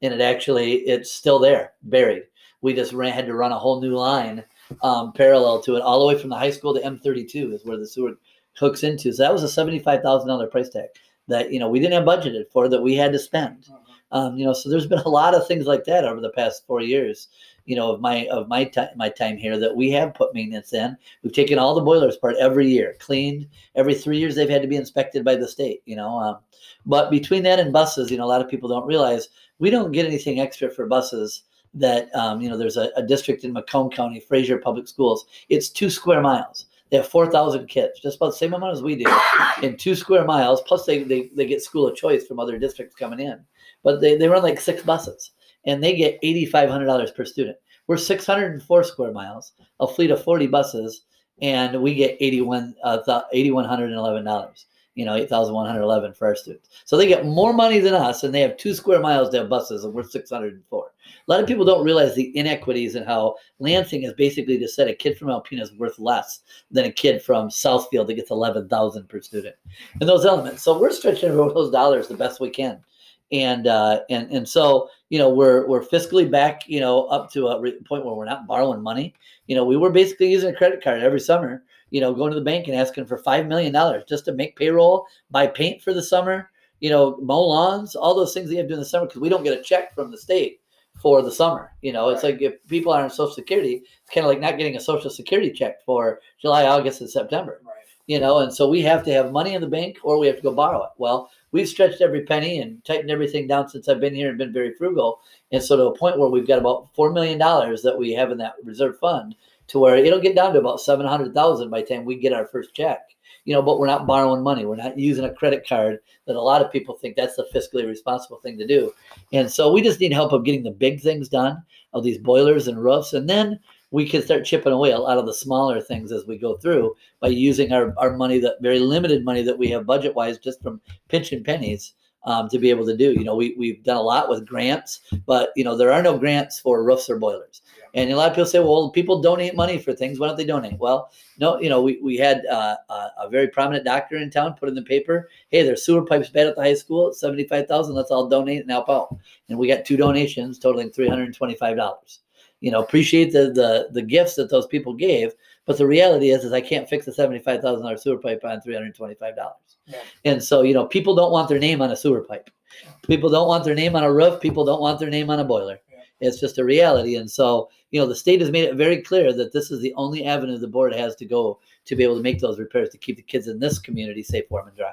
and it actually it's still there, buried. We just ran had to run a whole new line um, parallel to it, all the way from the high school to M32 is where the sewer hooks into. So that was a seventy five thousand dollar price tag that you know we didn't have budgeted for that we had to spend. Um, you know, so there's been a lot of things like that over the past four years. You know, of my of my time my time here that we have put maintenance in. We've taken all the boilers apart every year, cleaned. Every three years they've had to be inspected by the state. You know, um, but between that and buses, you know, a lot of people don't realize we don't get anything extra for buses that um, you know there's a, a district in Macomb County, Fraser Public Schools. It's two square miles. They have four thousand kids, just about the same amount as we do, in two square miles. Plus, they, they they get school of choice from other districts coming in, but they, they run like six buses, and they get eighty five hundred dollars per student. We're six hundred and four square miles, a fleet of forty buses, and we get eighty one uh, eighty one hundred and eleven dollars you know, 8,111 for our students. So they get more money than us and they have two square miles to have buses and we're 604. A lot of people don't realize the inequities and how Lansing is basically just said a kid from Alpena is worth less than a kid from Southfield that gets 11,000 per student in those elements. So we're stretching those dollars the best we can. And, uh, and, and so, you know, we're, we're fiscally back, you know, up to a point where we're not borrowing money. You know, we were basically using a credit card every summer you know, going to the bank and asking for five million dollars just to make payroll, buy paint for the summer, you know, mow lawns, all those things that you have to do in the summer because we don't get a check from the state for the summer. You know, it's Right. like if people are on Social Security, it's kind of like not getting a Social Security check for July, August, and September. Right. You know, and so we have to have money in the bank or we have to go borrow it. Well, we've stretched every penny and tightened everything down since I've been here and been very frugal. And so to a point where we've got about four million dollars that we have in that reserve fund to where it'll get down to about 700,000 by the time we get our first check. You know, but we're not borrowing money. We're not using a credit card that a lot of people think that's the fiscally responsible thing to do. And so we just need help of getting the big things done of these boilers and roofs. And then we can start chipping away a lot of the smaller things as we go through by using our, our money, that very limited money that we have budget wise, just from pinching pennies um, to be able to do. You know, we, we've done a lot with grants, but, you know, there are no grants for roofs or boilers. And a lot of people say, well, people donate money for things. Why don't they donate? Well, no, you know, we, we had uh, a, a very prominent doctor in town put in the paper, hey, there's sewer pipes bad at the high school, 75,000. Let's all donate and help out. And we got two donations totaling $325. You know, appreciate the, the, the gifts that those people gave. But the reality is, is I can't fix a $75,000 sewer pipe on $325. Yeah. And so, you know, people don't want their name on a sewer pipe. People don't want their name on a roof. People don't want their name on a boiler. It's just a reality. And so, you know, the state has made it very clear that this is the only avenue the board has to go to be able to make those repairs to keep the kids in this community safe, warm, and dry.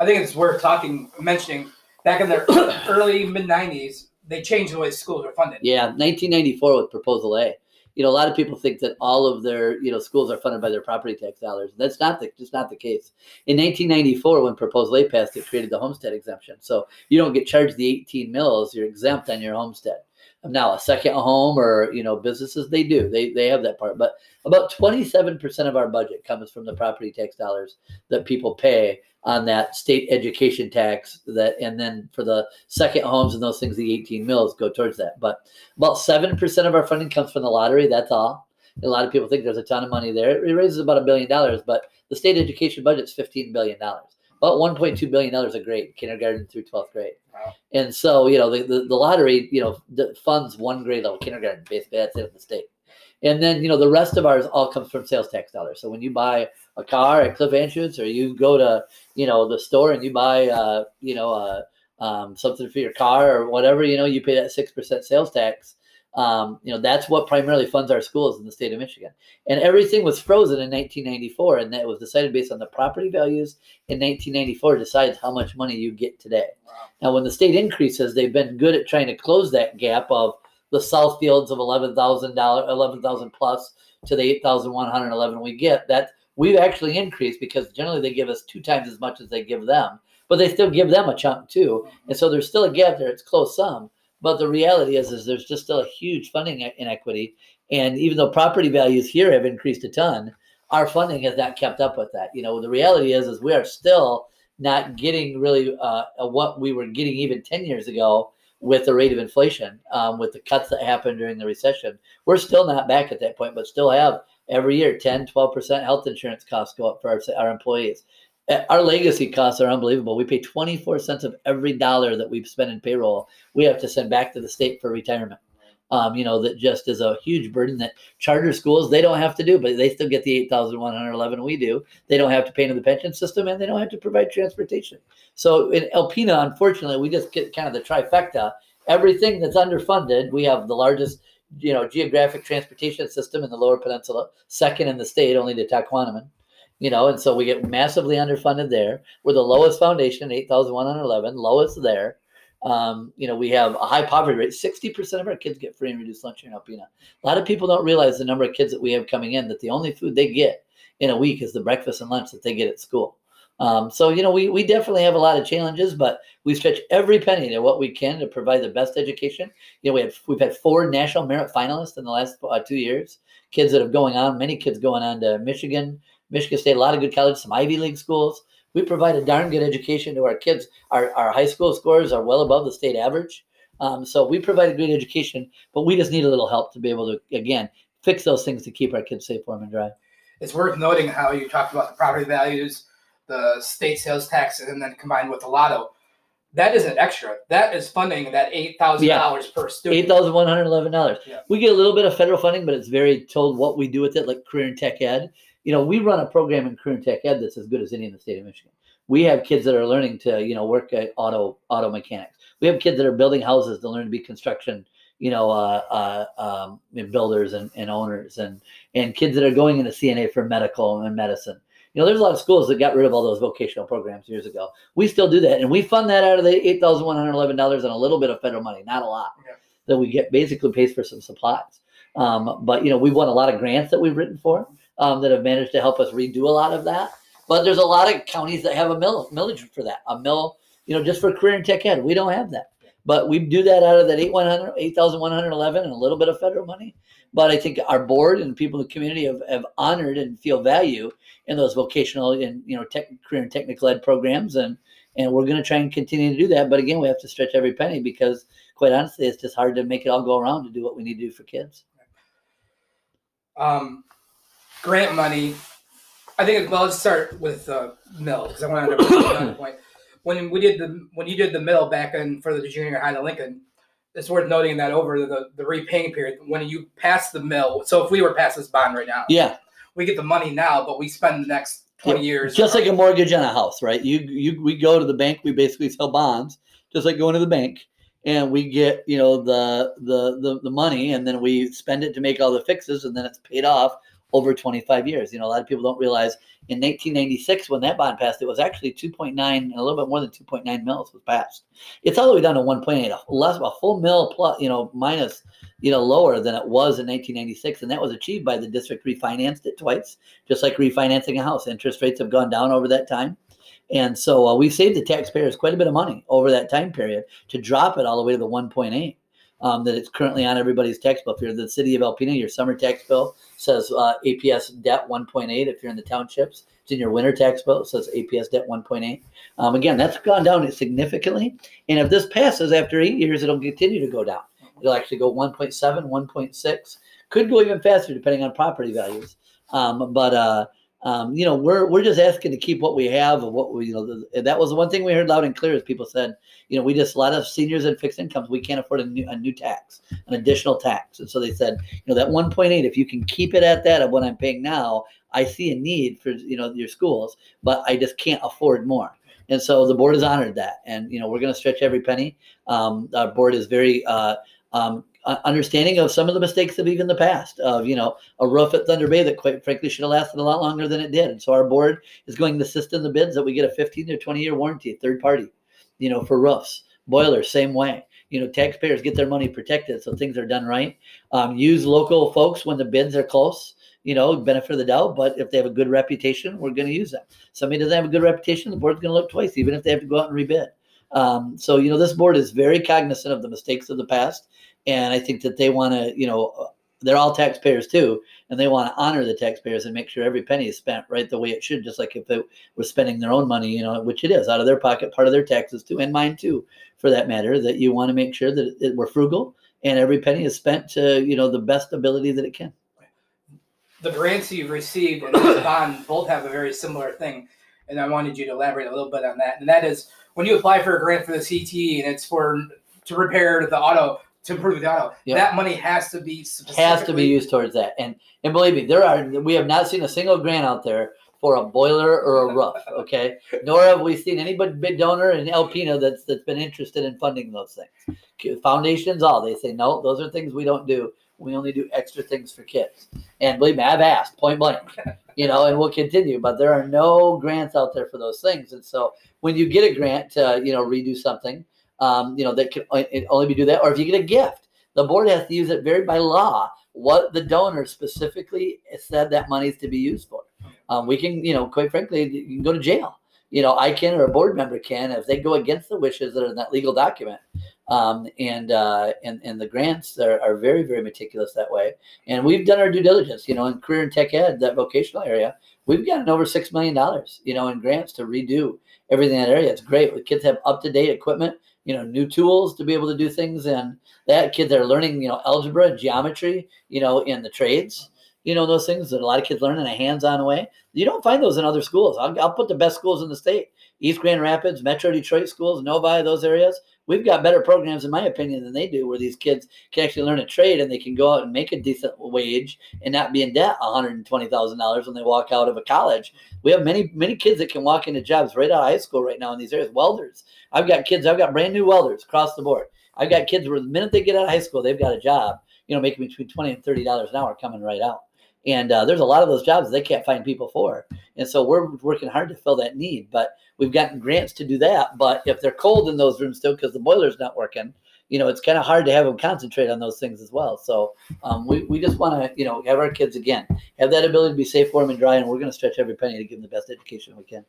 I think it's worth talking, mentioning back in the early mid '90s, they changed the way schools are funded. Yeah, 1994 with Proposal A. You know, a lot of people think that all of their, you know, schools are funded by their property tax dollars. That's not the just not the case. In 1994, when Proposal A passed, it created the homestead exemption. So you don't get charged the 18 mills; you're exempt on your homestead. Now, a second home or you know businesses, they do they they have that part, but about 27 percent of our budget comes from the property tax dollars that people pay on that state education tax. That and then for the second homes and those things, the 18 mills go towards that. But about seven percent of our funding comes from the lottery. That's all. A lot of people think there's a ton of money there. It raises about a billion dollars, but the state education budget is 15 billion dollars. About 1.2 billion dollars a grade, kindergarten through 12th grade. Wow. And so, you know, the, the, the lottery, you know, funds one grade level kindergarten, basically that's it in the state. And then, you know, the rest of ours all comes from sales tax dollars. So when you buy a car at Cliff Anschuetz or you go to, you know, the store and you buy, uh, you know, uh, um, something for your car or whatever, you know, you pay that 6% sales tax. Um, you know, that's what primarily funds our schools in the state of Michigan. And everything was frozen in 1994, and that was decided based on the property values in 1994 decides how much money you get today. Wow. Now, when the state increases, they've been good at trying to close that gap of the Southfields of eleven thousand dollars, eleven thousand plus to the eight thousand one hundred eleven we get. That we've actually increased because generally they give us two times as much as they give them, but they still give them a chunk too, and so there's still a gap there. It's close some, but the reality is, is there's just still a huge funding inequity. And even though property values here have increased a ton, our funding has not kept up with that. You know, the reality is, is we are still not getting really uh, what we were getting even 10 years ago with the rate of inflation, um, with the cuts that happened during the recession. We're still not back at that point, but still have every year 10, 12% health insurance costs go up for our, our employees. Our legacy costs are unbelievable. We pay 24 cents of every dollar that we've spent in payroll, we have to send back to the state for retirement. Um, you know, that just is a huge burden that charter schools, they don't have to do, but they still get the 8,111 we do. They don't have to pay into the pension system and they don't have to provide transportation. So in Alpena, unfortunately, we just get kind of the trifecta. Everything that's underfunded, we have the largest, you know, geographic transportation system in the Lower Peninsula, second in the state, only to Tahquamenon. You know, and so we get massively underfunded there. We're the lowest foundation, eight thousand one hundred eleven, lowest there. Um, you know, we have a high poverty rate. 60% of our kids get free and reduced lunch here in Alpena. A lot of people don't realize the number of kids that we have coming in that the only food they get in a week is the breakfast and lunch that they get at school. Um, so, you know, we, we definitely have a lot of challenges, but we stretch every penny to what we can to provide the best education. You know, we have, we've had four national merit finalists in the last uh, two years, kids that have going on, many kids going on to Michigan, Michigan State, a lot of good colleges, some Ivy League schools. We provide a darn good education to our kids. Our, our high school scores are well above the state average. Um, so we provide a great education, but we just need a little help to be able to, again, fix those things to keep our kids safe, warm, and dry. It's worth noting how you talked about the property values, the state sales tax, and then combined with the lotto. That isn't extra. That is funding that eight thousand dollars per student. thousand one hundred eleven dollars. Yeah. We get a little bit of federal funding, but it's very told what we do with it, like career and tech ed. You know, we run a program in career and tech ed that's as good as any in the state of Michigan. We have kids that are learning to, you know, work at auto auto mechanics. We have kids that are building houses to learn to be construction, you know, uh, uh, um, builders and, and owners, and and kids that are going into CNA for medical and medicine. You know, there's a lot of schools that got rid of all those vocational programs years ago. We still do that, and we fund that out of the eight thousand one hundred eleven dollars and a little bit of federal money, not a lot, Yeah. that we get basically pays for some supplies. Um, but you know, we've won a lot of grants that we've written for um, that have managed to help us redo a lot of that. But there's a lot of counties that have a mill millage for that, a mill, you know, just for career and tech ed. We don't have that, but we do that out of that eight one hundred, eight thousand one hundred eleven, and a little bit of federal money. But I think our board and people in the community have, have honored and feel value in those vocational and you know tech career and technical ed programs, and and we're going to try and continue to do that. But again, we have to stretch every penny because, quite honestly, it's just hard to make it all go around to do what we need to do for kids. Um, grant money. I think well, let's start with uh, mill because I want to another point. When we did the when you did the mill back in for the junior high to Lincoln, it's worth noting that over the, the repaying period, when you pass the mill, so if we were past this bond right now, Yeah, we get the money now, but we spend the next twenty years just like a mortgage on a house, right? You you we go to the bank, we basically sell bonds, just like going to the bank, and we get you know the the the, the money, and then we spend it to make all the fixes, and then it's paid off over 25 years. You know, a lot of people don't realize in 1996 when that bond passed, it was actually 2.9 and a little bit more than 2.9 mils was passed. It's all the way down to 1.8, a less a full mil plus, you know, minus, you know, lower than it was in 1996, and that was achieved by the district refinanced it twice, just like refinancing a house. Interest rates have gone down over that time. And so uh, we saved the taxpayers quite a bit of money over that time period to drop it all the way to the 1.8 um, that it's currently on everybody's tax bill. If you're the city of Alpena, your summer tax bill says uh, APS debt 1.8. If you're in the townships, it's in your winter tax bill. It says APS debt 1.8. Um, again, that's gone down significantly. And if this passes after eight years, it'll continue to go down. It'll actually go 1.7, 1.6. Could go even faster depending on property values. Um, but uh, um, you know, we're we're just asking to keep what we have of what we, you know, the, that was the one thing we heard loud and clear as people said, you know, we just a lot of seniors and fixed incomes, we can't afford a new a new tax, an additional tax, and so they said, you know, that 1.8, if you can keep it at that of what I'm paying now, I see a need for you know your schools, but I just can't afford more. And so the board has honored that, and you know we're going to stretch every penny. Um, our board is very uh, um, understanding of some of the mistakes of even the past of you know a roof at thunder bay that quite frankly should have lasted a lot longer than it did. And so our board is going to assist in the bids that we get a 15 to 20 year warranty third party you know for roofs boilers same way. You know taxpayers get their money protected so things are done right. Um, use local folks when the bids are close you know benefit of the doubt but if they have a good reputation we're going to use them somebody doesn't have a good reputation the board's going to look twice even if they have to go out and rebid. Um, so you know this board is very cognizant of the mistakes of the past and I think that they want to, you know, they're all taxpayers too, and they want to honor the taxpayers and make sure every penny is spent right the way it should, just like if they were spending their own money, you know, which it is out of their pocket, part of their taxes too, and mine too, for that matter. That you want to make sure that it, we're frugal and every penny is spent to, you know, the best ability that it can. the grants you've received and this bond both have a very similar thing, and I wanted you to elaborate a little bit on that. And that is when you apply for a grant for the CTE and it's for to repair the auto to improve the auto, Yep. that money has to be has to be used towards that. And and believe me, there are we have not seen a single grant out there for a boiler or a roof. Okay, nor have we seen anybody big donor in Alpena that's that's been interested in funding those things. Foundations, all they say no, those are things we don't do. We only do extra things for kids. And believe me, I've asked point blank, you know, and we'll continue. But there are no grants out there for those things. And so when you get a grant to you know redo something. Um, you know, that can only be do that, or if you get a gift, the board has to use it very by law what the donor specifically said that money is to be used for. Um, we can, you know, quite frankly, you can go to jail. You know, I can or a board member can if they go against the wishes that are in that legal document. Um, and uh, and and the grants are, are very very meticulous that way. And we've done our due diligence. You know, in career and tech ed, that vocational area, we've gotten over six million dollars. You know, in grants to redo everything in that area. It's great. The kids have up to date equipment. You know, new tools to be able to do things, and that kids are learning. You know, algebra, and geometry. You know, in the trades. You know, those things that a lot of kids learn in a hands-on way. You don't find those in other schools. I'll, I'll put the best schools in the state: East Grand Rapids, Metro Detroit schools, Novi, those areas we've got better programs in my opinion than they do where these kids can actually learn a trade and they can go out and make a decent wage and not be in debt $120000 when they walk out of a college. We have many many kids that can walk into jobs right out of high school right now in these areas. Welders. I've got kids i've got brand new welders across the board. I've got kids where the minute they get out of high school they've got a job you know making between 20 and 30 dollars an hour coming right out and uh, there's a lot of those jobs they can't find people for and so we're working hard to fill that need but we've gotten grants to do that. But if they're cold in those rooms still because the boiler's not working, you know, it's kind of hard to have them concentrate on those things as well. So um, we, we just want to, you know, have our kids again have that ability to be safe, warm, and dry, and we're going to stretch every penny to give them the best education we can.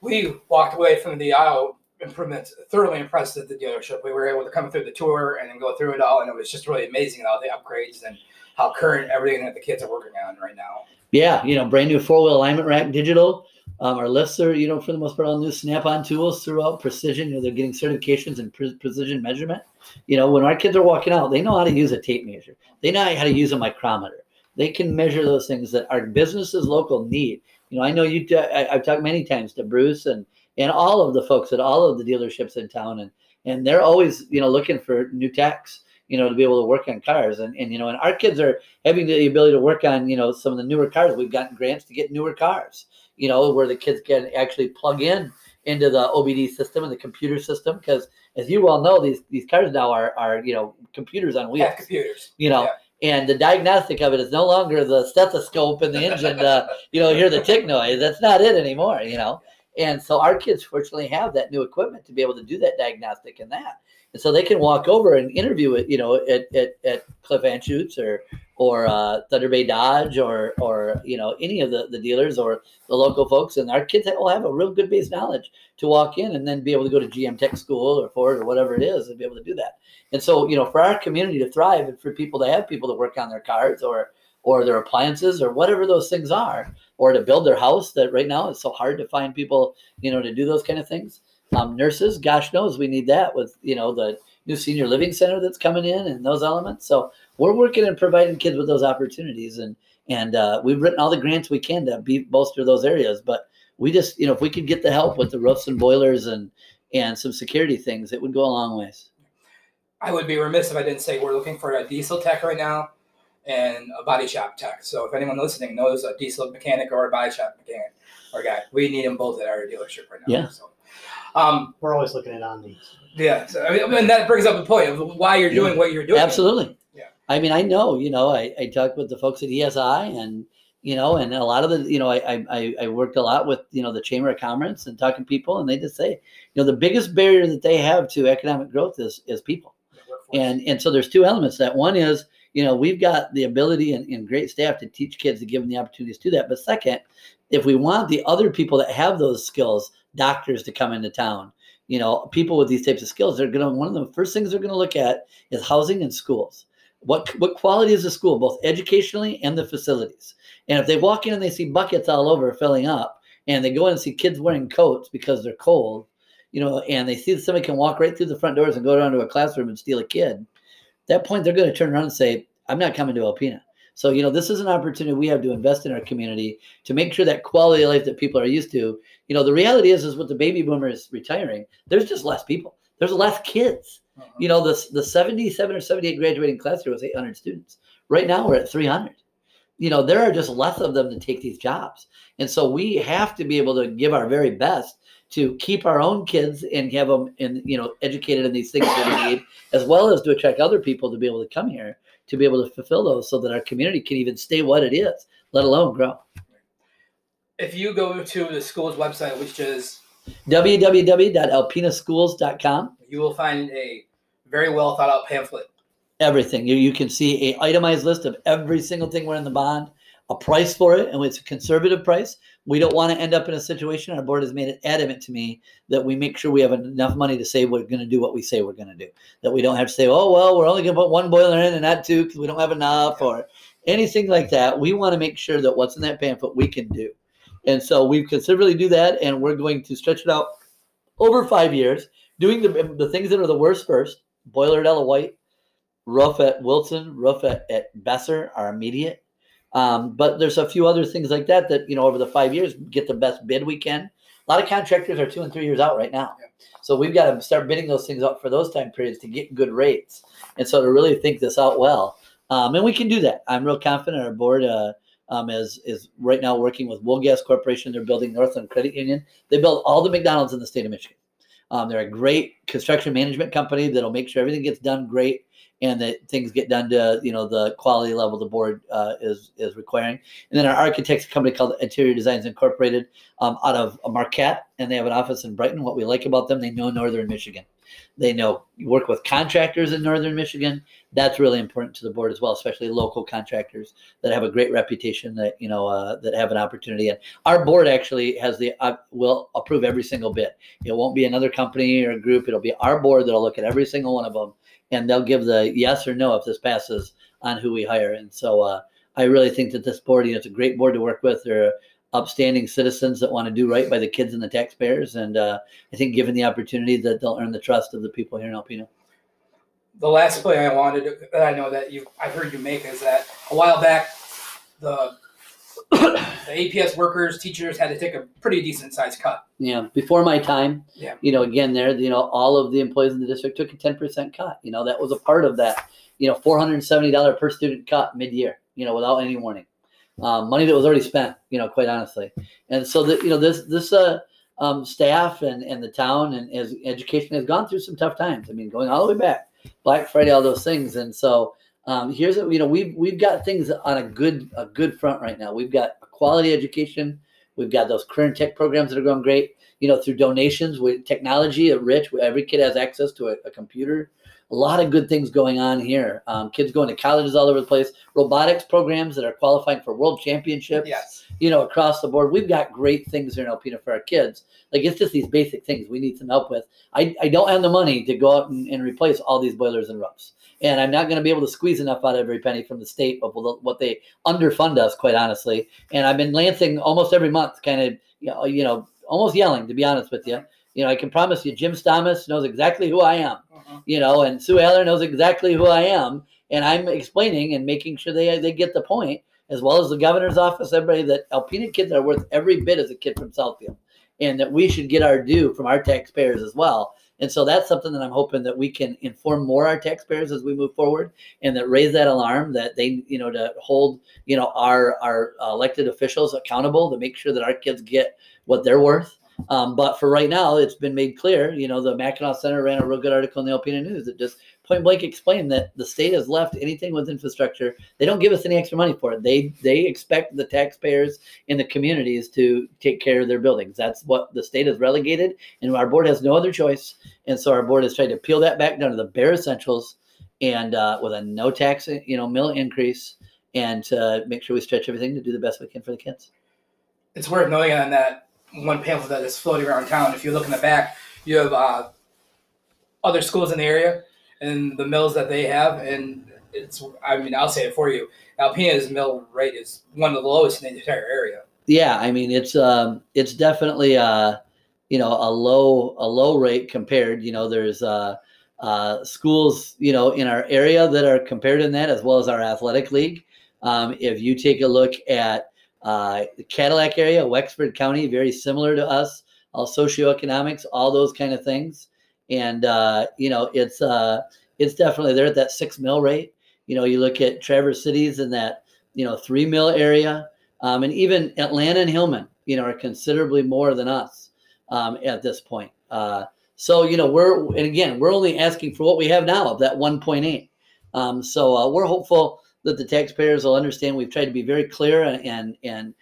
We walked away from the aisle improvements thoroughly impressed at the dealership. We were able to come through the tour and then go through it all, and it was just really amazing all the upgrades and how current everything that the kids are working on right now. Yeah, you know, brand new four wheel alignment rack digital. Um, our lifts are, you know, for the most part, all new snap on tools throughout precision. You know, they're getting certifications in pre- precision measurement. You know, when our kids are walking out, they know how to use a tape measure, they know how to use a micrometer. They can measure those things that our businesses local need. You know, I know you, I, I've talked many times to Bruce and, and all of the folks at all of the dealerships in town, and, and they're always, you know, looking for new techs you know, to be able to work on cars. And, and, you know, and our kids are having the ability to work on, you know, some of the newer cars. We've gotten grants to get newer cars, you know, where the kids can actually plug in into the OBD system and the computer system. Because as you well know, these, these cars now are, are, you know, computers on wheels, Have computers. you know, Yeah. and the diagnostic of it is no longer the stethoscope and the engine, uh, you know, hear the tick noise. That's not it anymore, you know. And so our kids fortunately have that new equipment to be able to do that diagnostic and that. And so they can walk over and interview it, you know, at, at, at Cliff Anschuetz or or uh, Thunder Bay Dodge or or you know any of the, the dealers or the local folks, and our kids will have a real good base knowledge to walk in and then be able to go to GM Tech School or Ford or whatever it is and be able to do that. And so you know, for our community to thrive and for people to have people to work on their cars or or their appliances or whatever those things are, or to build their house that right now it's so hard to find people, you know, to do those kind of things. Um, nurses, gosh knows we need that with, you know, the new senior living center that's coming in and those elements. So we're working and providing kids with those opportunities and, and uh, we've written all the grants we can to be, bolster those areas. But we just, you know, if we could get the help with the roofs and boilers and, and some security things, it would go a long ways. I would be remiss if I didn't say we're looking for a diesel tech right now and a body shop tech. So if anyone listening knows a diesel mechanic or a body shop mechanic or guy, we need them both at our dealership right now. Yeah. So, um, We're always looking at on these. yeah. So, I mean, and that brings up the point of why you're doing what you're doing. Absolutely. Yeah. I mean, I know, you know, I, I talked with the folks at ESI and, you know, and a lot of the, you know, I, I, I worked a lot with, you know, the Chamber of Commerce and talking to people and they just say, you know, the biggest barrier that they have to economic growth is, is people. And, and so there's two elements that one is, you know, we've got the ability and, and great staff to teach kids to give them the opportunities to do that. But second, if we want the other people that have those skills, doctors to come into town, you know, people with these types of skills, they're going to, one of the first things they're going to look at is housing and schools. What, what quality is the school, both educationally and the facilities? And if they walk in and they see buckets all over filling up, and they go in and see kids wearing coats because they're cold, you know, and they see that somebody can walk right through the front doors and go down to a classroom and steal a kid, that point they're going to turn around and say, I'm not coming to Alpena. So, you know, this is an opportunity we have to invest in our community to make sure that quality of life that people are used to. You know, the reality is, is with the baby boomers retiring, there's just less people. There's less kids. Uh-huh. You know, the, the 77 or 78 graduating class year was 800 students. Right now we're at 300. You know, there are just less of them to take these jobs. And so we have to be able to give our very best to keep our own kids and have them in, you know, educated in these things that we need, as well as to attract other people to be able to come here to be able to fulfill those so that our community can even stay what it is, let alone grow. If you go to the school's website, which is www.alpenaschools.com. you will find a very well thought out pamphlet. everything. You, you can see a itemized list of every single thing we're in the bond, a price for it, and it's a conservative price. We don't want to end up in a situation. Our board has made it adamant to me that we make sure we have enough money to say we're going to do what we say we're going to do. That we don't have to say, oh well, we're only going to put one boiler in and not two because we don't have enough or anything like that. We want to make sure that what's in that pamphlet we can do. And so we've considerably do that, and we're going to stretch it out over five years, doing the, the things that are the worst first. Boiler at Ella White, roof at Wilson, roof at, at Besser are immediate. Um, but there's a few other things like that that, you know, over the five years, get the best bid we can. A lot of contractors are two and three years out right now. Yeah. So we've got to start bidding those things out for those time periods to get good rates. And so to really think this out well. Um, and we can do that. I'm real confident our board uh, um, is, is right now working with Wolgast Corporation. They're building Northland Credit Union. They build all the McDonald's in the state of Michigan. Um, they're a great construction management company that'll make sure everything gets done great and that things get done to you know the quality level the board uh, is is requiring. And then our architects company called Interior Designs Incorporated um, out of Marquette, and they have an office in Brighton. What we like about them, they know Northern Michigan. They know you work with contractors in Northern Michigan. That's really important to the board as well, especially local contractors that have a great reputation that you know uh, that have an opportunity. And our board actually has the uh, will approve every single bid. It won't be another company or group. It'll be our board that'll look at every single one of them, and they'll give the yes or no if this passes on who we hire. And so uh, I really think that this board, you know, it's a great board to work with. They're upstanding citizens that want to do right by the kids and the taxpayers. And uh, I think given the opportunity that they'll earn the trust of the people here in Alpena. The last point I wanted that I know that you I've heard you make is that a while back the the APS workers teachers had to take a pretty decent sized cut. Yeah, before my time, Yeah. you know, again, there, you know, all of the employees in the district took a 10% cut. You know, that was a part of that, you know, $470 per student cut mid year, you know, without any warning. Um, money that was already spent, you know, quite honestly. And so that, you know, this, this, uh, um, staff and, and the town and as education has gone through some tough times. I mean, going all the way back, Black Friday, all those things. And so, um, here's you know, we've, we've got things on a good, a good front right now. We've got quality education. We've got those career tech programs that are going great. You know, through donations with technology at Rich, every kid has access to a, a computer. A lot of good things going on here. Um, kids going to colleges all over the place. Robotics programs that are qualifying for world championships. Yes. You know, across the board, we've got great things here in Alpena for our kids. Like it's just these basic things we need some help with. I, I don't have the money to go out and, and replace all these boilers and roofs and I'm not going to be able to squeeze enough out of every penny from the state of what they underfund us, quite honestly. And I've been Lansing almost every month, kind of, you know, you know, almost yelling, to be honest with you. You know, I can promise you, Jim Stamas knows exactly who I am, Mhm. you know, and Sue Allor knows exactly who I am, and I'm explaining and making sure they they get the point, as well as the governor's office, everybody that Alpena kids are worth every bit as a kid from Southfield, and that we should get our due from our taxpayers as well. And so that's something that I'm hoping that we can inform more our taxpayers as we move forward, and that raise that alarm that they, you know, to hold, you know, our our elected officials accountable to make sure that our kids get what they're worth. Um, but for right now, it's been made clear. You know, the Mackinac Center ran a real good article in the Alpena News that just point blank explained that the state has left anything with infrastructure. They don't give us any extra money for it. They they expect the taxpayers in the communities to take care of their buildings. That's what the state has relegated, and our board has no other choice. And so our board has tried to peel that back down to the bare essentials, and uh, with a no tax, you know, mill increase, and make sure we stretch everything to do the best we can for the kids. It's worth noting on that one pamphlet that is floating around town. If you look in the back, you have uh, other schools in the area and the mills that they have, and it's. I mean, I'll say it for you. Alpena's mill rate is one of the lowest in the entire area. Yeah, I mean it's um it's definitely uh you know a low a low rate compared. You know, there's uh uh schools you know in our area that are compared in that as well as our athletic league. Um, if you take a look at uh, the Cadillac area, Wexford County, very similar to us, all socioeconomics, all those kind of things, and uh, you know it's uh it's definitely they're at that six mil rate. You know, you look at Traverse Cities in that you know three mil area. Um, and even Atlanta and Hillman, you know, are considerably more than us um, at this point. Uh, so you know, we're and again, we're only asking for what we have now of that 1.8. Um, so uh, we're hopeful that the taxpayers will understand. We've tried to be very clear and and and,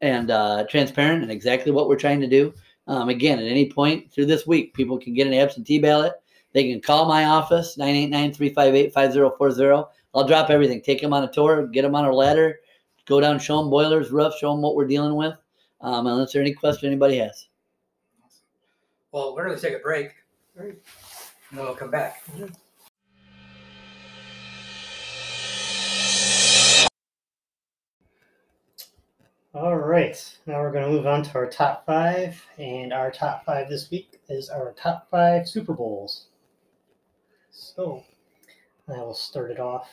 and uh, transparent and exactly what we're trying to do. Um, again, at any point through this week, people can get an absentee ballot they can call my office 989-358-5040. I'll drop everything. Take them on a tour, get them on a ladder, go down, show them boilers, roofs, show them what we're dealing with. Um, unless there are any question anybody has. Well, we're going to take a break. And then we'll come back. All right, now we're going to move on to our top five, and our top five this week is our top five Super Bowls. So, I will start it off,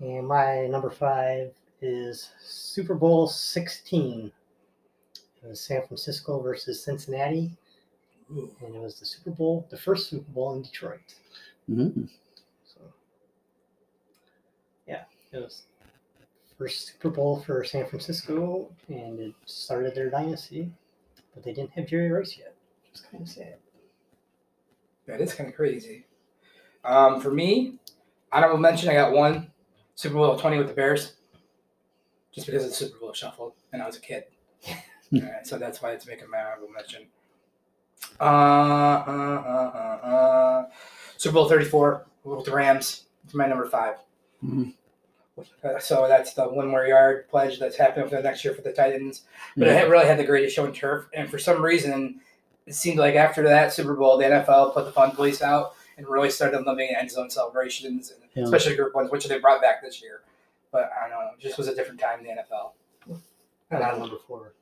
and my number five is Super Bowl 16. It was San Francisco versus Cincinnati, Ooh. and it was the Super Bowl, the first Super Bowl in Detroit. Mhm. So, yeah, it was first Super Bowl for San Francisco, and it started their dynasty. But they didn't have Jerry Rice yet, which is kind of sad. That is kind of crazy. Um, for me, I don't mention, I got one Super Bowl 20 with the Bears, just because of the Super Bowl shuffled and I was a kid. Alright, so that's why it's making my honorable mention. Uh, uh, uh, uh, uh, Super Bowl 34 with the Rams. It's my number 5 Mhm. Uh, So that's the one more yard pledge that's happening for the next year for the Titans. But Mhm. it really had the greatest show in turf, and for some reason, it seemed like after that Super Bowl, the NFL put the fun police out and really started limiting end zone celebrations, and Yeah. especially group ones, which they brought back this year. But I don't know, it just was a different time in the NFL. That was my number four.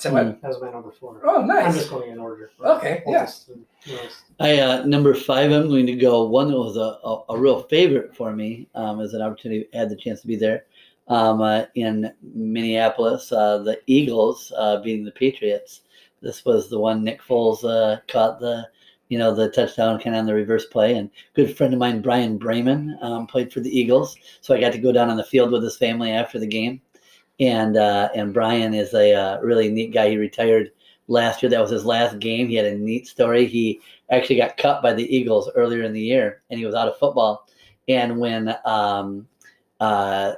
So So what? Mm. that was my number four. Oh, nice. I'm just going in order. Okay, yeah. Oldest to newest. I uh, number five. I'm going to go. One that was a, a, a real favorite for me um, as an opportunity. I had the chance to be there um, uh, in Minneapolis. Uh, the Eagles uh, beating the Patriots. This was the one Nick Foles uh, caught the you know the touchdown kind of on the reverse play. And good friend of mine, Bryan Braman, um, played for the Eagles. So I got to go down on the field with his family after the game. And uh, and Bryan is a uh, really neat guy. He retired last year. That was his last game. He had a neat story. He actually got cut by the Eagles earlier in the year, and he was out of football. And when um, uh,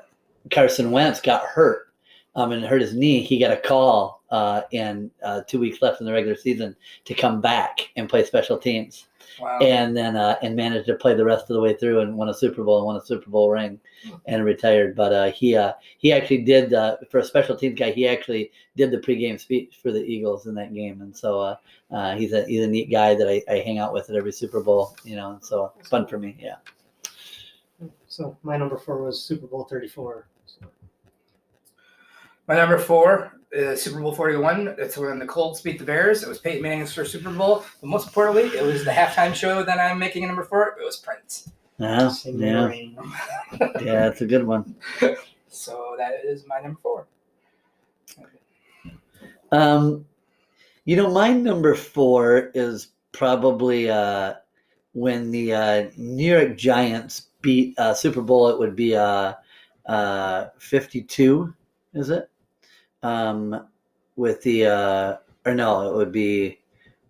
Carson Wentz got hurt um, and hurt his knee, he got a call uh, in uh, two weeks left in the regular season to come back and play special teams, Wow. and then uh, and managed to play the rest of the way through and won a Super Bowl and won a Super Bowl ring, and retired. But uh, he uh, he actually did uh, for a special teams guy. He actually did the pregame speech for the Eagles in that game, and so uh, uh, he's a he's a neat guy that I, I hang out with at every Super Bowl. You know, so it's fun for me. Yeah. So my number four was Super Bowl 34. So, My number four is Super Bowl 41. It's when the Colts beat the Bears. It was Peyton Manning's first Super Bowl. But most importantly, it was the halftime show that I'm making a number four. It was Prince. Yeah, sing yeah, yeah. It's a good one. So that is my number four. Um, you know, my number four is probably uh, when the uh, New York Giants beat uh, Super Bowl. It would be uh, uh, fifty-two, is it? Um, with the uh, or no, it would be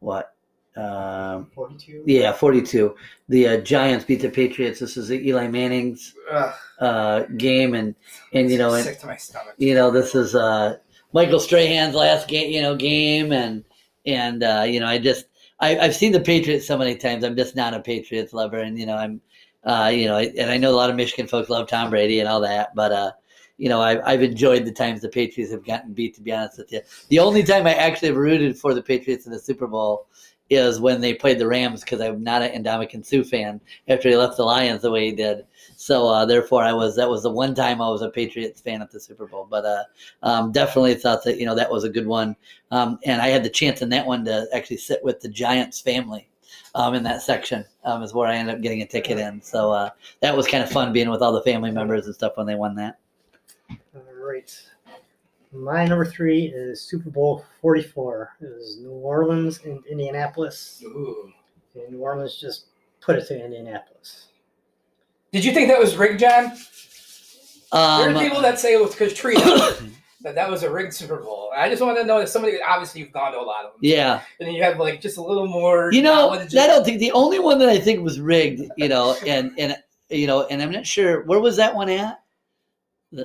what? Um, 42. yeah, forty-two. The uh, Giants beat the Patriots. This is Eli Manning's uh, game, and and you know, and, sick to my stomach. you know this is uh michael strahan's last game you know game and and uh you know i just I, i've seen the patriots so many times i'm just not a patriots lover and you know i'm uh you know and i know a lot of michigan folks love tom brady and all that but uh you know I've, I've enjoyed the times the patriots have gotten beat to be honest with you the only time i actually rooted for the patriots in the super bowl is when they played the rams because i'm not an Ndamukong Suh fan after he left the lions the way he did so uh, therefore, I was that was the one time I was a Patriots fan at the Super Bowl. But uh, um, definitely thought that you know that was a good one, um, and I had the chance in that one to actually sit with the Giants family um, in that section. Um, is where I ended up getting a ticket in. So uh, that was kind of fun being with all the family members and stuff when they won that. All right. My number three is Super Bowl 44. It was New Orleans and Indianapolis. Ooh. And New Orleans just put it to Indianapolis. Did you think that was rigged, John? there Um, are people that say it was Katrina. that that was a rigged Super Bowl. I just want to know that somebody obviously you've gone to a lot of them. yeah, And then you have like just a little more. you know. I don't think the only one that I think was rigged, you know, and and you know, and I'm not sure where was that one at. Um,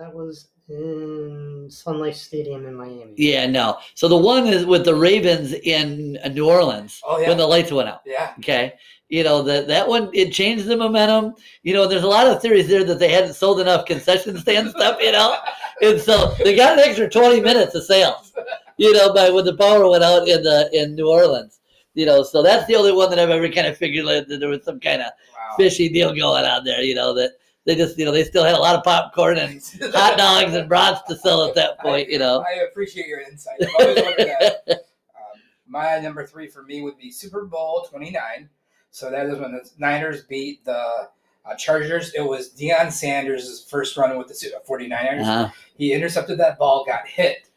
that was in Sun Life Stadium in Miami. Yeah, no. So the one is with the Ravens in uh, New Orleans Oh yeah, when the lights went out. yeah. Okay. You know, that that one it changed the momentum. You know, there's a lot of theories there that they hadn't sold enough concession stand stuff, you know. And so they got an extra 20 minutes of sales, you know, by when the power went out in the in New Orleans. You know, so that's the only one that I've ever kind of figured that there was some kind of Wow. fishy deal going on there, you know, that they just, you know, they still had a lot of popcorn and hot dogs and brats to sell at that point, you know. I appreciate your insight. I've always wondered that. Um, my number three for me would be Super Bowl 29. So that is when the Niners beat the uh, Chargers. It was Deion Sanders' first run with the Su- 49ers. Uh-huh. He intercepted that ball, got hit,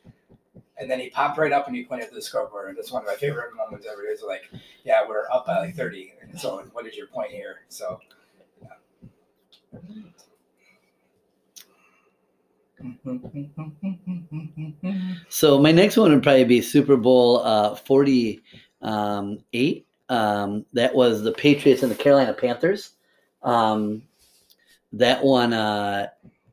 and then he popped right up and he pointed to the scoreboard. And that's one of my favorite moments ever. It's like, yeah, we're up by like 30. And so, what is your point here? So. So my next one would probably be Super Bowl uh, 48. Um, that was the Patriots and the Carolina Panthers. Um, that one, uh,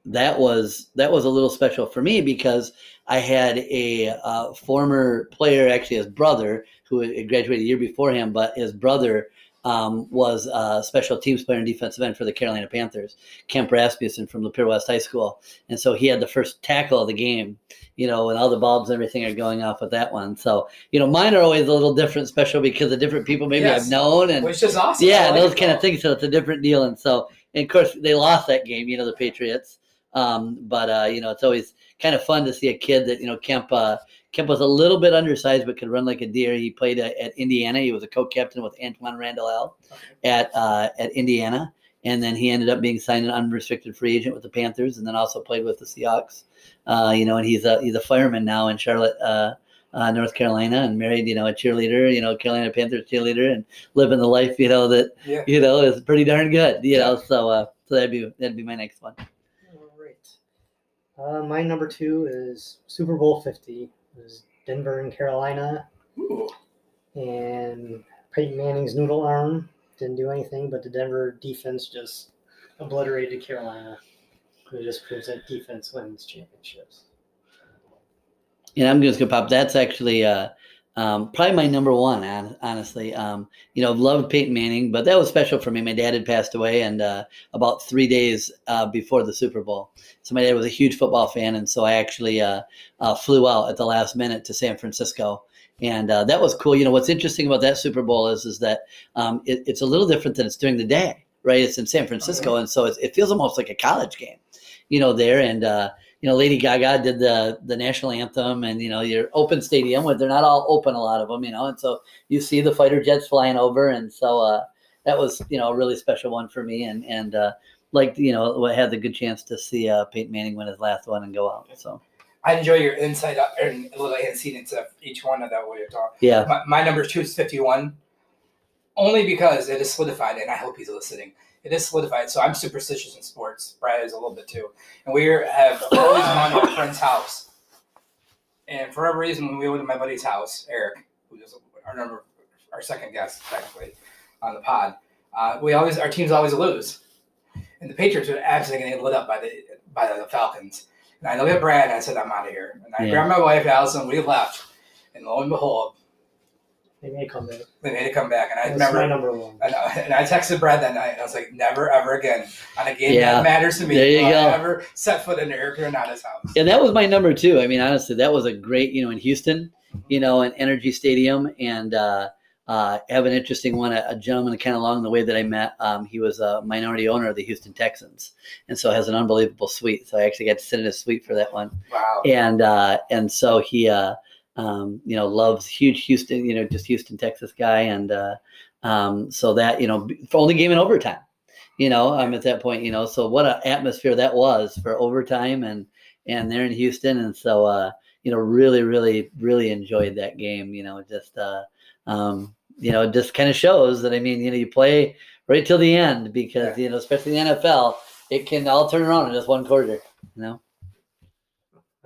that was that was a little special for me because I had a uh, former player, actually his brother, who graduated a year before him, but his brother um, was a special teams player and defensive end for the Carolina Panthers, Kemp Rasmussen from Lapeer West High School, and so he had the first tackle of the game you know, and all the bulbs and everything are going off with that one. So, you know, mine are always a little different, special because of different people maybe Yes. I've known and Which is awesome. Yeah, like those kind of things. So it's a different deal. And so, and of course, they lost that game, you know, the Patriots. Um, but uh, you know, it's always kind of fun to see a kid that you know Kemp. Uh, Kemp was a little bit undersized, but could run like a deer. He played at Indiana. He was a co-captain with Antwaan Randle El at uh, at Indiana, and then he ended up being signed an unrestricted free agent with the Panthers, and then also played with the Seahawks. Uh, you know, and he's a he's a fireman now in Charlotte, uh, uh, North Carolina, and married you know a cheerleader, you know, Carolina Panthers cheerleader, and living the life you know that Yeah. you know is pretty darn good. You know, so uh, so that'd be that'd be my next one. All right. Uh, my number two is Super Bowl 50. It was Denver and Carolina, Ooh. and Peyton Manning's noodle arm didn't do anything, but the Denver defense just obliterated Carolina. It just proves that defense wins championships. And I'm just gonna pop. That's actually uh, um, probably my number one. Honestly, um, you know, I've loved Peyton Manning, but that was special for me. My dad had passed away, and uh, about three days uh, before the Super Bowl, so my dad was a huge football fan, and so I actually uh, uh, flew out at the last minute to San Francisco. And uh, that was cool. You know, what's interesting about that Super Bowl is is that um, it, it's a little different than it's during the day, right? It's in San Francisco, and so it's, it feels almost like a college game, you know, there. And uh, you know, Lady Gaga did the the national anthem, and you know, your open stadium where they're not all open, a lot of them, you know, and so you see the fighter jets flying over, and so uh, that was you know a really special one for me, and and uh, like you know, I had the good chance to see uh, Peyton Manning win his last one and go out. So I enjoy your insight uh, and a little insight into each one of that what you're talking. yeah, My, my number two is 51, only because it is solidified, and I hope he's listening. It is solidified, so I'm superstitious in sports. Brad is a little bit too, and we have always gone to a friend's house. And for whatever reason, when we went to my buddy's house, Eric, who is our number, our second guest technically on the pod, uh, we always our teams always lose, and the Patriots were absolutely getting lit up by the by the Falcons. And I looked at Brad and I said, "I'm out of here." And I Yeah. grabbed my wife, Allison. We left, and lo and behold, They may come back. they made it come back, and I That's my remember, number one. and I, and I texted Brad that night, and I was like, "Never ever again on a game Yeah. that matters to me. There you will I go. ever set foot in Eric Granada's house." and that was my number two. I mean, honestly, that was a great, you know, in Houston, you know, in NRG Stadium, and uh, uh, have an interesting one. A, a gentleman kind of along the way that I met. Um, he was a minority owner of the Houston Texans, and so has an unbelievable suite. So I actually got to sit in his suite for that one. Wow. and uh, and so he uh, um, you know loves huge Houston, you know, just Houston, Texas guy, and uh, um, so that you know for only game in overtime, you know, um, at that point, you know, so what an atmosphere that was for overtime and and they're in Houston, and so uh, you know, really, really, really enjoyed that game, you know, just uh, um, you know, it just kind of shows that I mean, you know, you play right till the end because you know, especially in the NFL, it can all turn around in just one quarter, you know.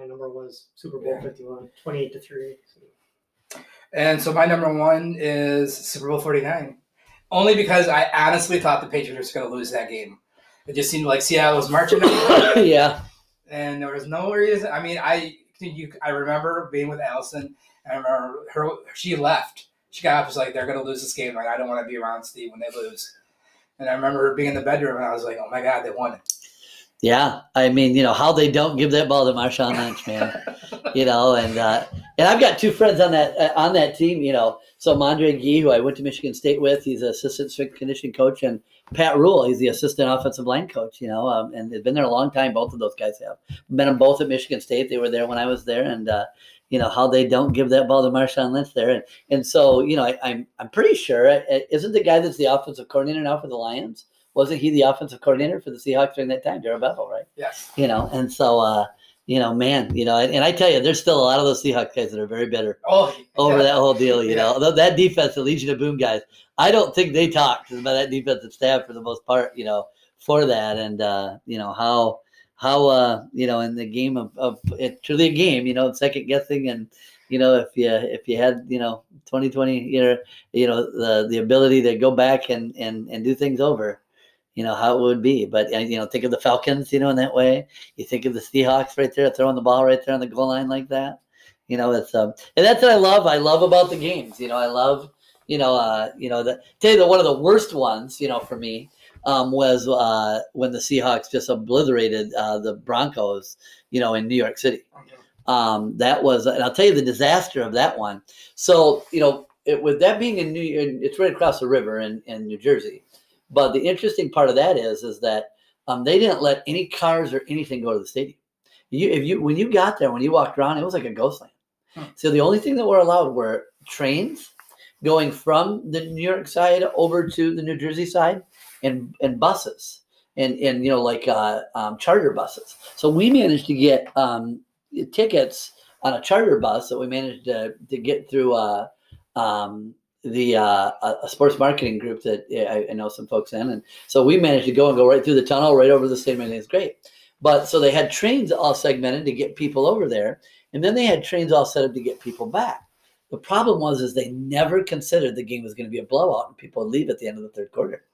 My number was Super Bowl Yeah. 51, 28 to 3. And so my number one is Super Bowl 49. Only because I honestly thought the Patriots were going to lose that game. It just seemed like Seattle was marching. yeah. and there was no reason. I mean, I you I remember being with Allison. And I remember her. She left. She got up. Was like, they're gonna lose this game. Like, I don't want to be around Steve when they lose. And I remember being in the bedroom, and I was like, oh my god, they won. Yeah, I mean, you know how they don't give that ball to Marshawn Lynch, man. you know, and uh, and I've got two friends on that uh, on that team. You know, so Mondray Gee, who I went to Michigan State with, he's an assistant strength conditioning coach, and Pat Ruel, he's the assistant offensive line coach. You know, um, and they've been there a long time. Both of those guys have met them both at Michigan State. They were there when I was there, and uh, you know how they don't give that ball to Marshawn Lynch there, and and so you know I, I'm I'm pretty sure uh, isn't the guy that's the offensive coordinator now for the Lions wasn't he the offensive coordinator for the Seahawks during that time, Darrell Bevell, right? Yes. You know, and so uh, you know, man, you know, and, and, I tell you, there's still a lot of those Seahawks guys that are very bitter oh, over that whole deal. You yeah. know, Although that defense, the Legion of Boom guys, I don't think they talked about that defensive staff for the most part. You know, for that, and uh, you know how how uh, you know in the game of, of it truly a game. You know, second guessing and you know if you if you had you know 2020 you know you know the the ability to go back and and and do things over you know how it would be. But uh, you know, think of the Falcons, you know, in that way. You think of the Seahawks right there, throwing the ball right there on the goal line like that. You know, it's um, and that's what I love. I love about the games. You know, I love, you know, uh, you know, the tell you the one of the worst ones, you know, for me. Um, was uh, when the Seahawks just obliterated uh, the Broncos, you know, in New York City. Um, that was, and I'll tell you the disaster of that one. So, you know, it, with that being in New, it's right across the river in, in New Jersey. But the interesting part of that is, is that um, they didn't let any cars or anything go to the stadium. You, if you, when you got there, when you walked around, it was like a ghost land. Hmm. So the only thing that were allowed were trains going from the New York side over to the New Jersey side, and and buses, and and you know like uh, um, charter buses. So we managed to get um, tickets on a charter bus that we managed to to get through. Uh, um, the uh, a sports marketing group that I, I, know some folks in, and so we managed to go and go right through the tunnel, right over the stadium, and it's great. But so they had trains all segmented to get people over there, and then they had trains all set up to get people back. The problem was is they never considered the game was going to be a blowout and people would leave at the end of the third quarter.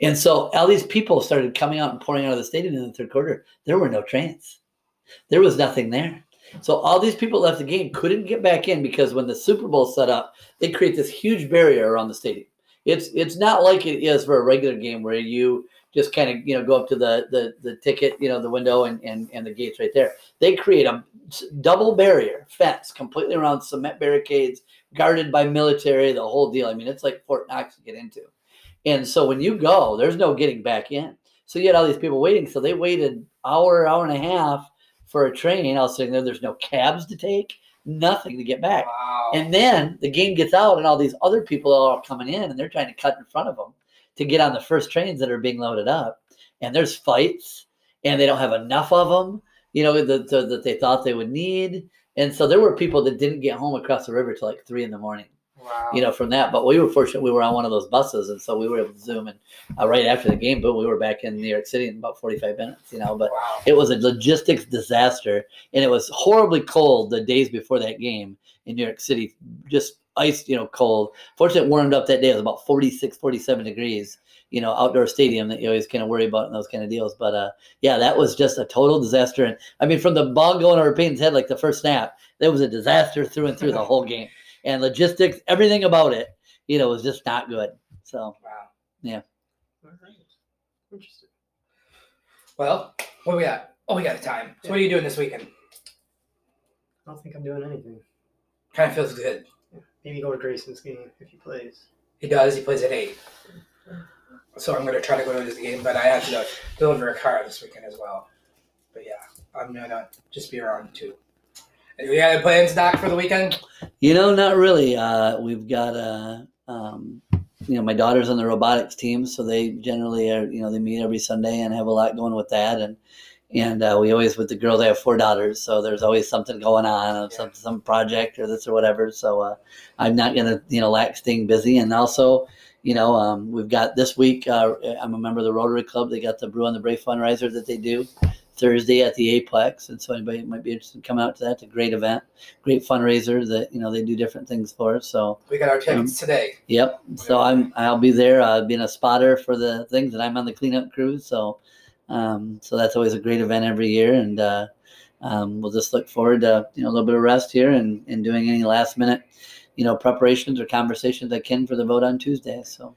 And so all these people started coming out and pouring out of the stadium in the third quarter. There were no trains. There was nothing there. So all these people left the game couldn't get back in because when the Super Bowl set up, they create this huge barrier around the stadium. It's it's not like it is for a regular game where you just kind of you know go up to the the the ticket you know the window and and, and the gates right there. They create a double barrier fence completely around cement barricades guarded by military the whole deal. I mean it's like Fort Knox to get into. And so when you go, there's no getting back in. So you had all these people waiting. So they waited hour, hour and a half for a train. I was sitting there. There's no cabs to take, nothing to get back. Wow. And then the game gets out, and all these other people are all coming in, and they're trying to cut in front of them to get on the first trains that are being loaded up. And there's fights, and they don't have enough of them, you know, that, that they thought they would need. And so there were people that didn't get home across the river till like three in the morning. Wow. You know, from that, but we were fortunate. We were on one of those buses, and so we were able to zoom. And uh, right after the game, but we were back in New York City in about forty-five minutes. You know, but wow. it was a logistics disaster, and it was horribly cold the days before that game in New York City. Just ice, you know, cold. Fortunately, it warmed up that day. It was about 46, 47 degrees. You know, outdoor stadium that you always kind of worry about in those kind of deals. But uh, yeah, that was just a total disaster. And I mean, from the ball going over Peyton's head, like the first snap, that was a disaster through and through the whole game and logistics, everything about it, you know, was just not good. So, wow. Yeah. All right. Interesting. Well, what we got? Oh, we got a time. So, what are you doing this weekend? I don't think I'm doing anything. Kind of feels good. Maybe go to Grayson's game if he plays. He does. He plays at eight. So I'm going to try to go to his game, but I have to deliver a car this weekend as well. But yeah, I'm going to just be around too. You got any plans, Doc, for the weekend? You know, not really. Uh, we've got a, uh, um, you know, my daughter's on the robotics team, so they generally are, you know, they meet every Sunday and have a lot going with that. And and uh, we always with the girls, they have four daughters, so there's always something going on, yeah. some some project or this or whatever. So uh, I'm not gonna, you know, lack staying busy. And also, you know, um, we've got this week. Uh, I'm a member of the Rotary Club. They got the Brew on the Brave fundraiser that they do. Thursday at the Aplex, and so anybody might be interested in coming out to that. It's a great event, great fundraiser that you know they do different things for. us. So we got our tickets um, today. Yep. So I'm I'll be there, uh, being a spotter for the things, and I'm on the cleanup crew. So Um, so that's always a great event every year, and uh, um, we'll just look forward to you know a little bit of rest here and, and doing any last minute you know preparations or conversations I can for the vote on Tuesday. So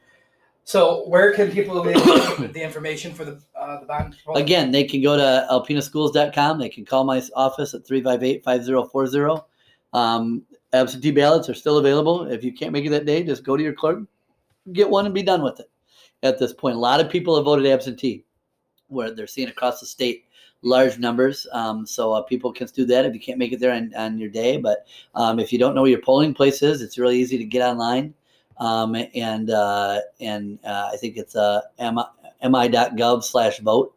So where can people get the information for the uh, the bond? again, they can go to alpenaschools.com. They can call my office at 358-5040. Um, absentee ballots are still available. If you can't make it that day, just go to your clerk, get one, and be done with it. At this point, a lot of people have voted absentee, where they're seeing across the state large numbers. Um, so uh, people can do that if you can't make it there on, on your day. But um, if you don't know where your polling place is, it's really easy to get online. Um, and uh, and uh, I think it's uh, mi.gov slash vote.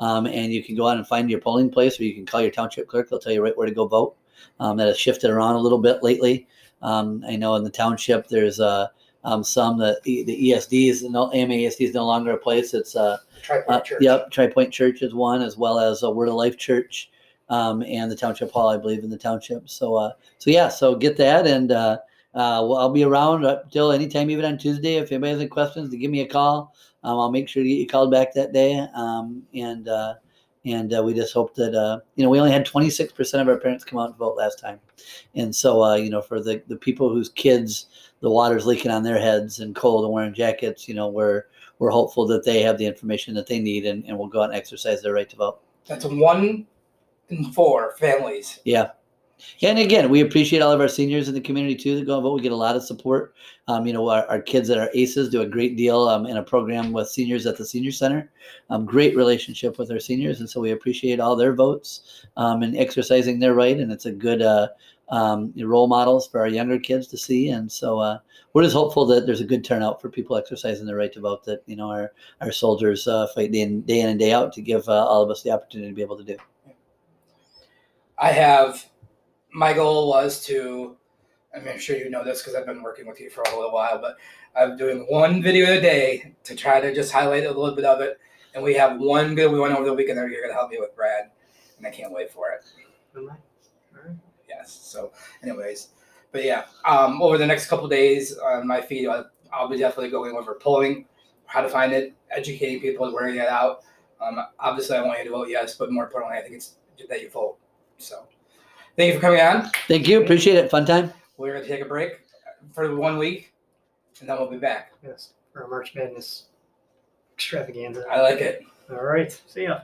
Um, and you can go out and find your polling place, or you can call your township clerk. They'll tell you right where to go vote. Um, that has shifted around a little bit lately. Um, I know in the township there's uh, um, some that the, the ESD is no AMASD is no longer a place. It's uh, Tri-Point uh, Church. yep, Tri Point Church is one, as well as a Word of Life Church, um, and the Township Hall, I believe, in the township. So, uh, so yeah, so get that, and uh, uh, well, I'll be around up till anytime, even on Tuesday. If anybody has any questions, to give me a call. Um, I'll make sure to get you called back that day. Um, and uh, and uh, we just hope that uh, you know we only had 26 percent of our parents come out and vote last time, and so uh, you know for the the people whose kids the water's leaking on their heads and cold and wearing jackets, you know we're we're hopeful that they have the information that they need and, and will go out and exercise their right to vote. That's one in four families. Yeah. And again, we appreciate all of our seniors in the community too that go and vote. We get a lot of support. Um, you know, our, our kids that are ACEs do a great deal um, in a program with seniors at the senior center. Um, great relationship with our seniors, and so we appreciate all their votes um, and exercising their right. And it's a good uh, um, role models for our younger kids to see. And so uh, we're just hopeful that there's a good turnout for people exercising their right to vote. That you know our our soldiers uh, fight day in, day in and day out to give uh, all of us the opportunity to be able to do. I have my goal was to. I mean, I'm sure you know this because I've been working with you for a little while, but I'm doing one video a day to try to just highlight a little bit of it. And we have one video we went over the weekend that you're going to help me with, Brad, and I can't wait for it. Am I? All right. Yes. So, anyways, but yeah, um, over the next couple days on my feed, I'll, I'll be definitely going over polling, how to find it, educating people, wearing it out. Um, obviously, I want you to vote yes, but more importantly, I think it's that you vote. So, Thank you for coming on. Thank you. Appreciate it. Fun time. We're going to take a break for one week, and then we'll be back. Yes, for a March Madness extravaganza. I like it. All right. See ya.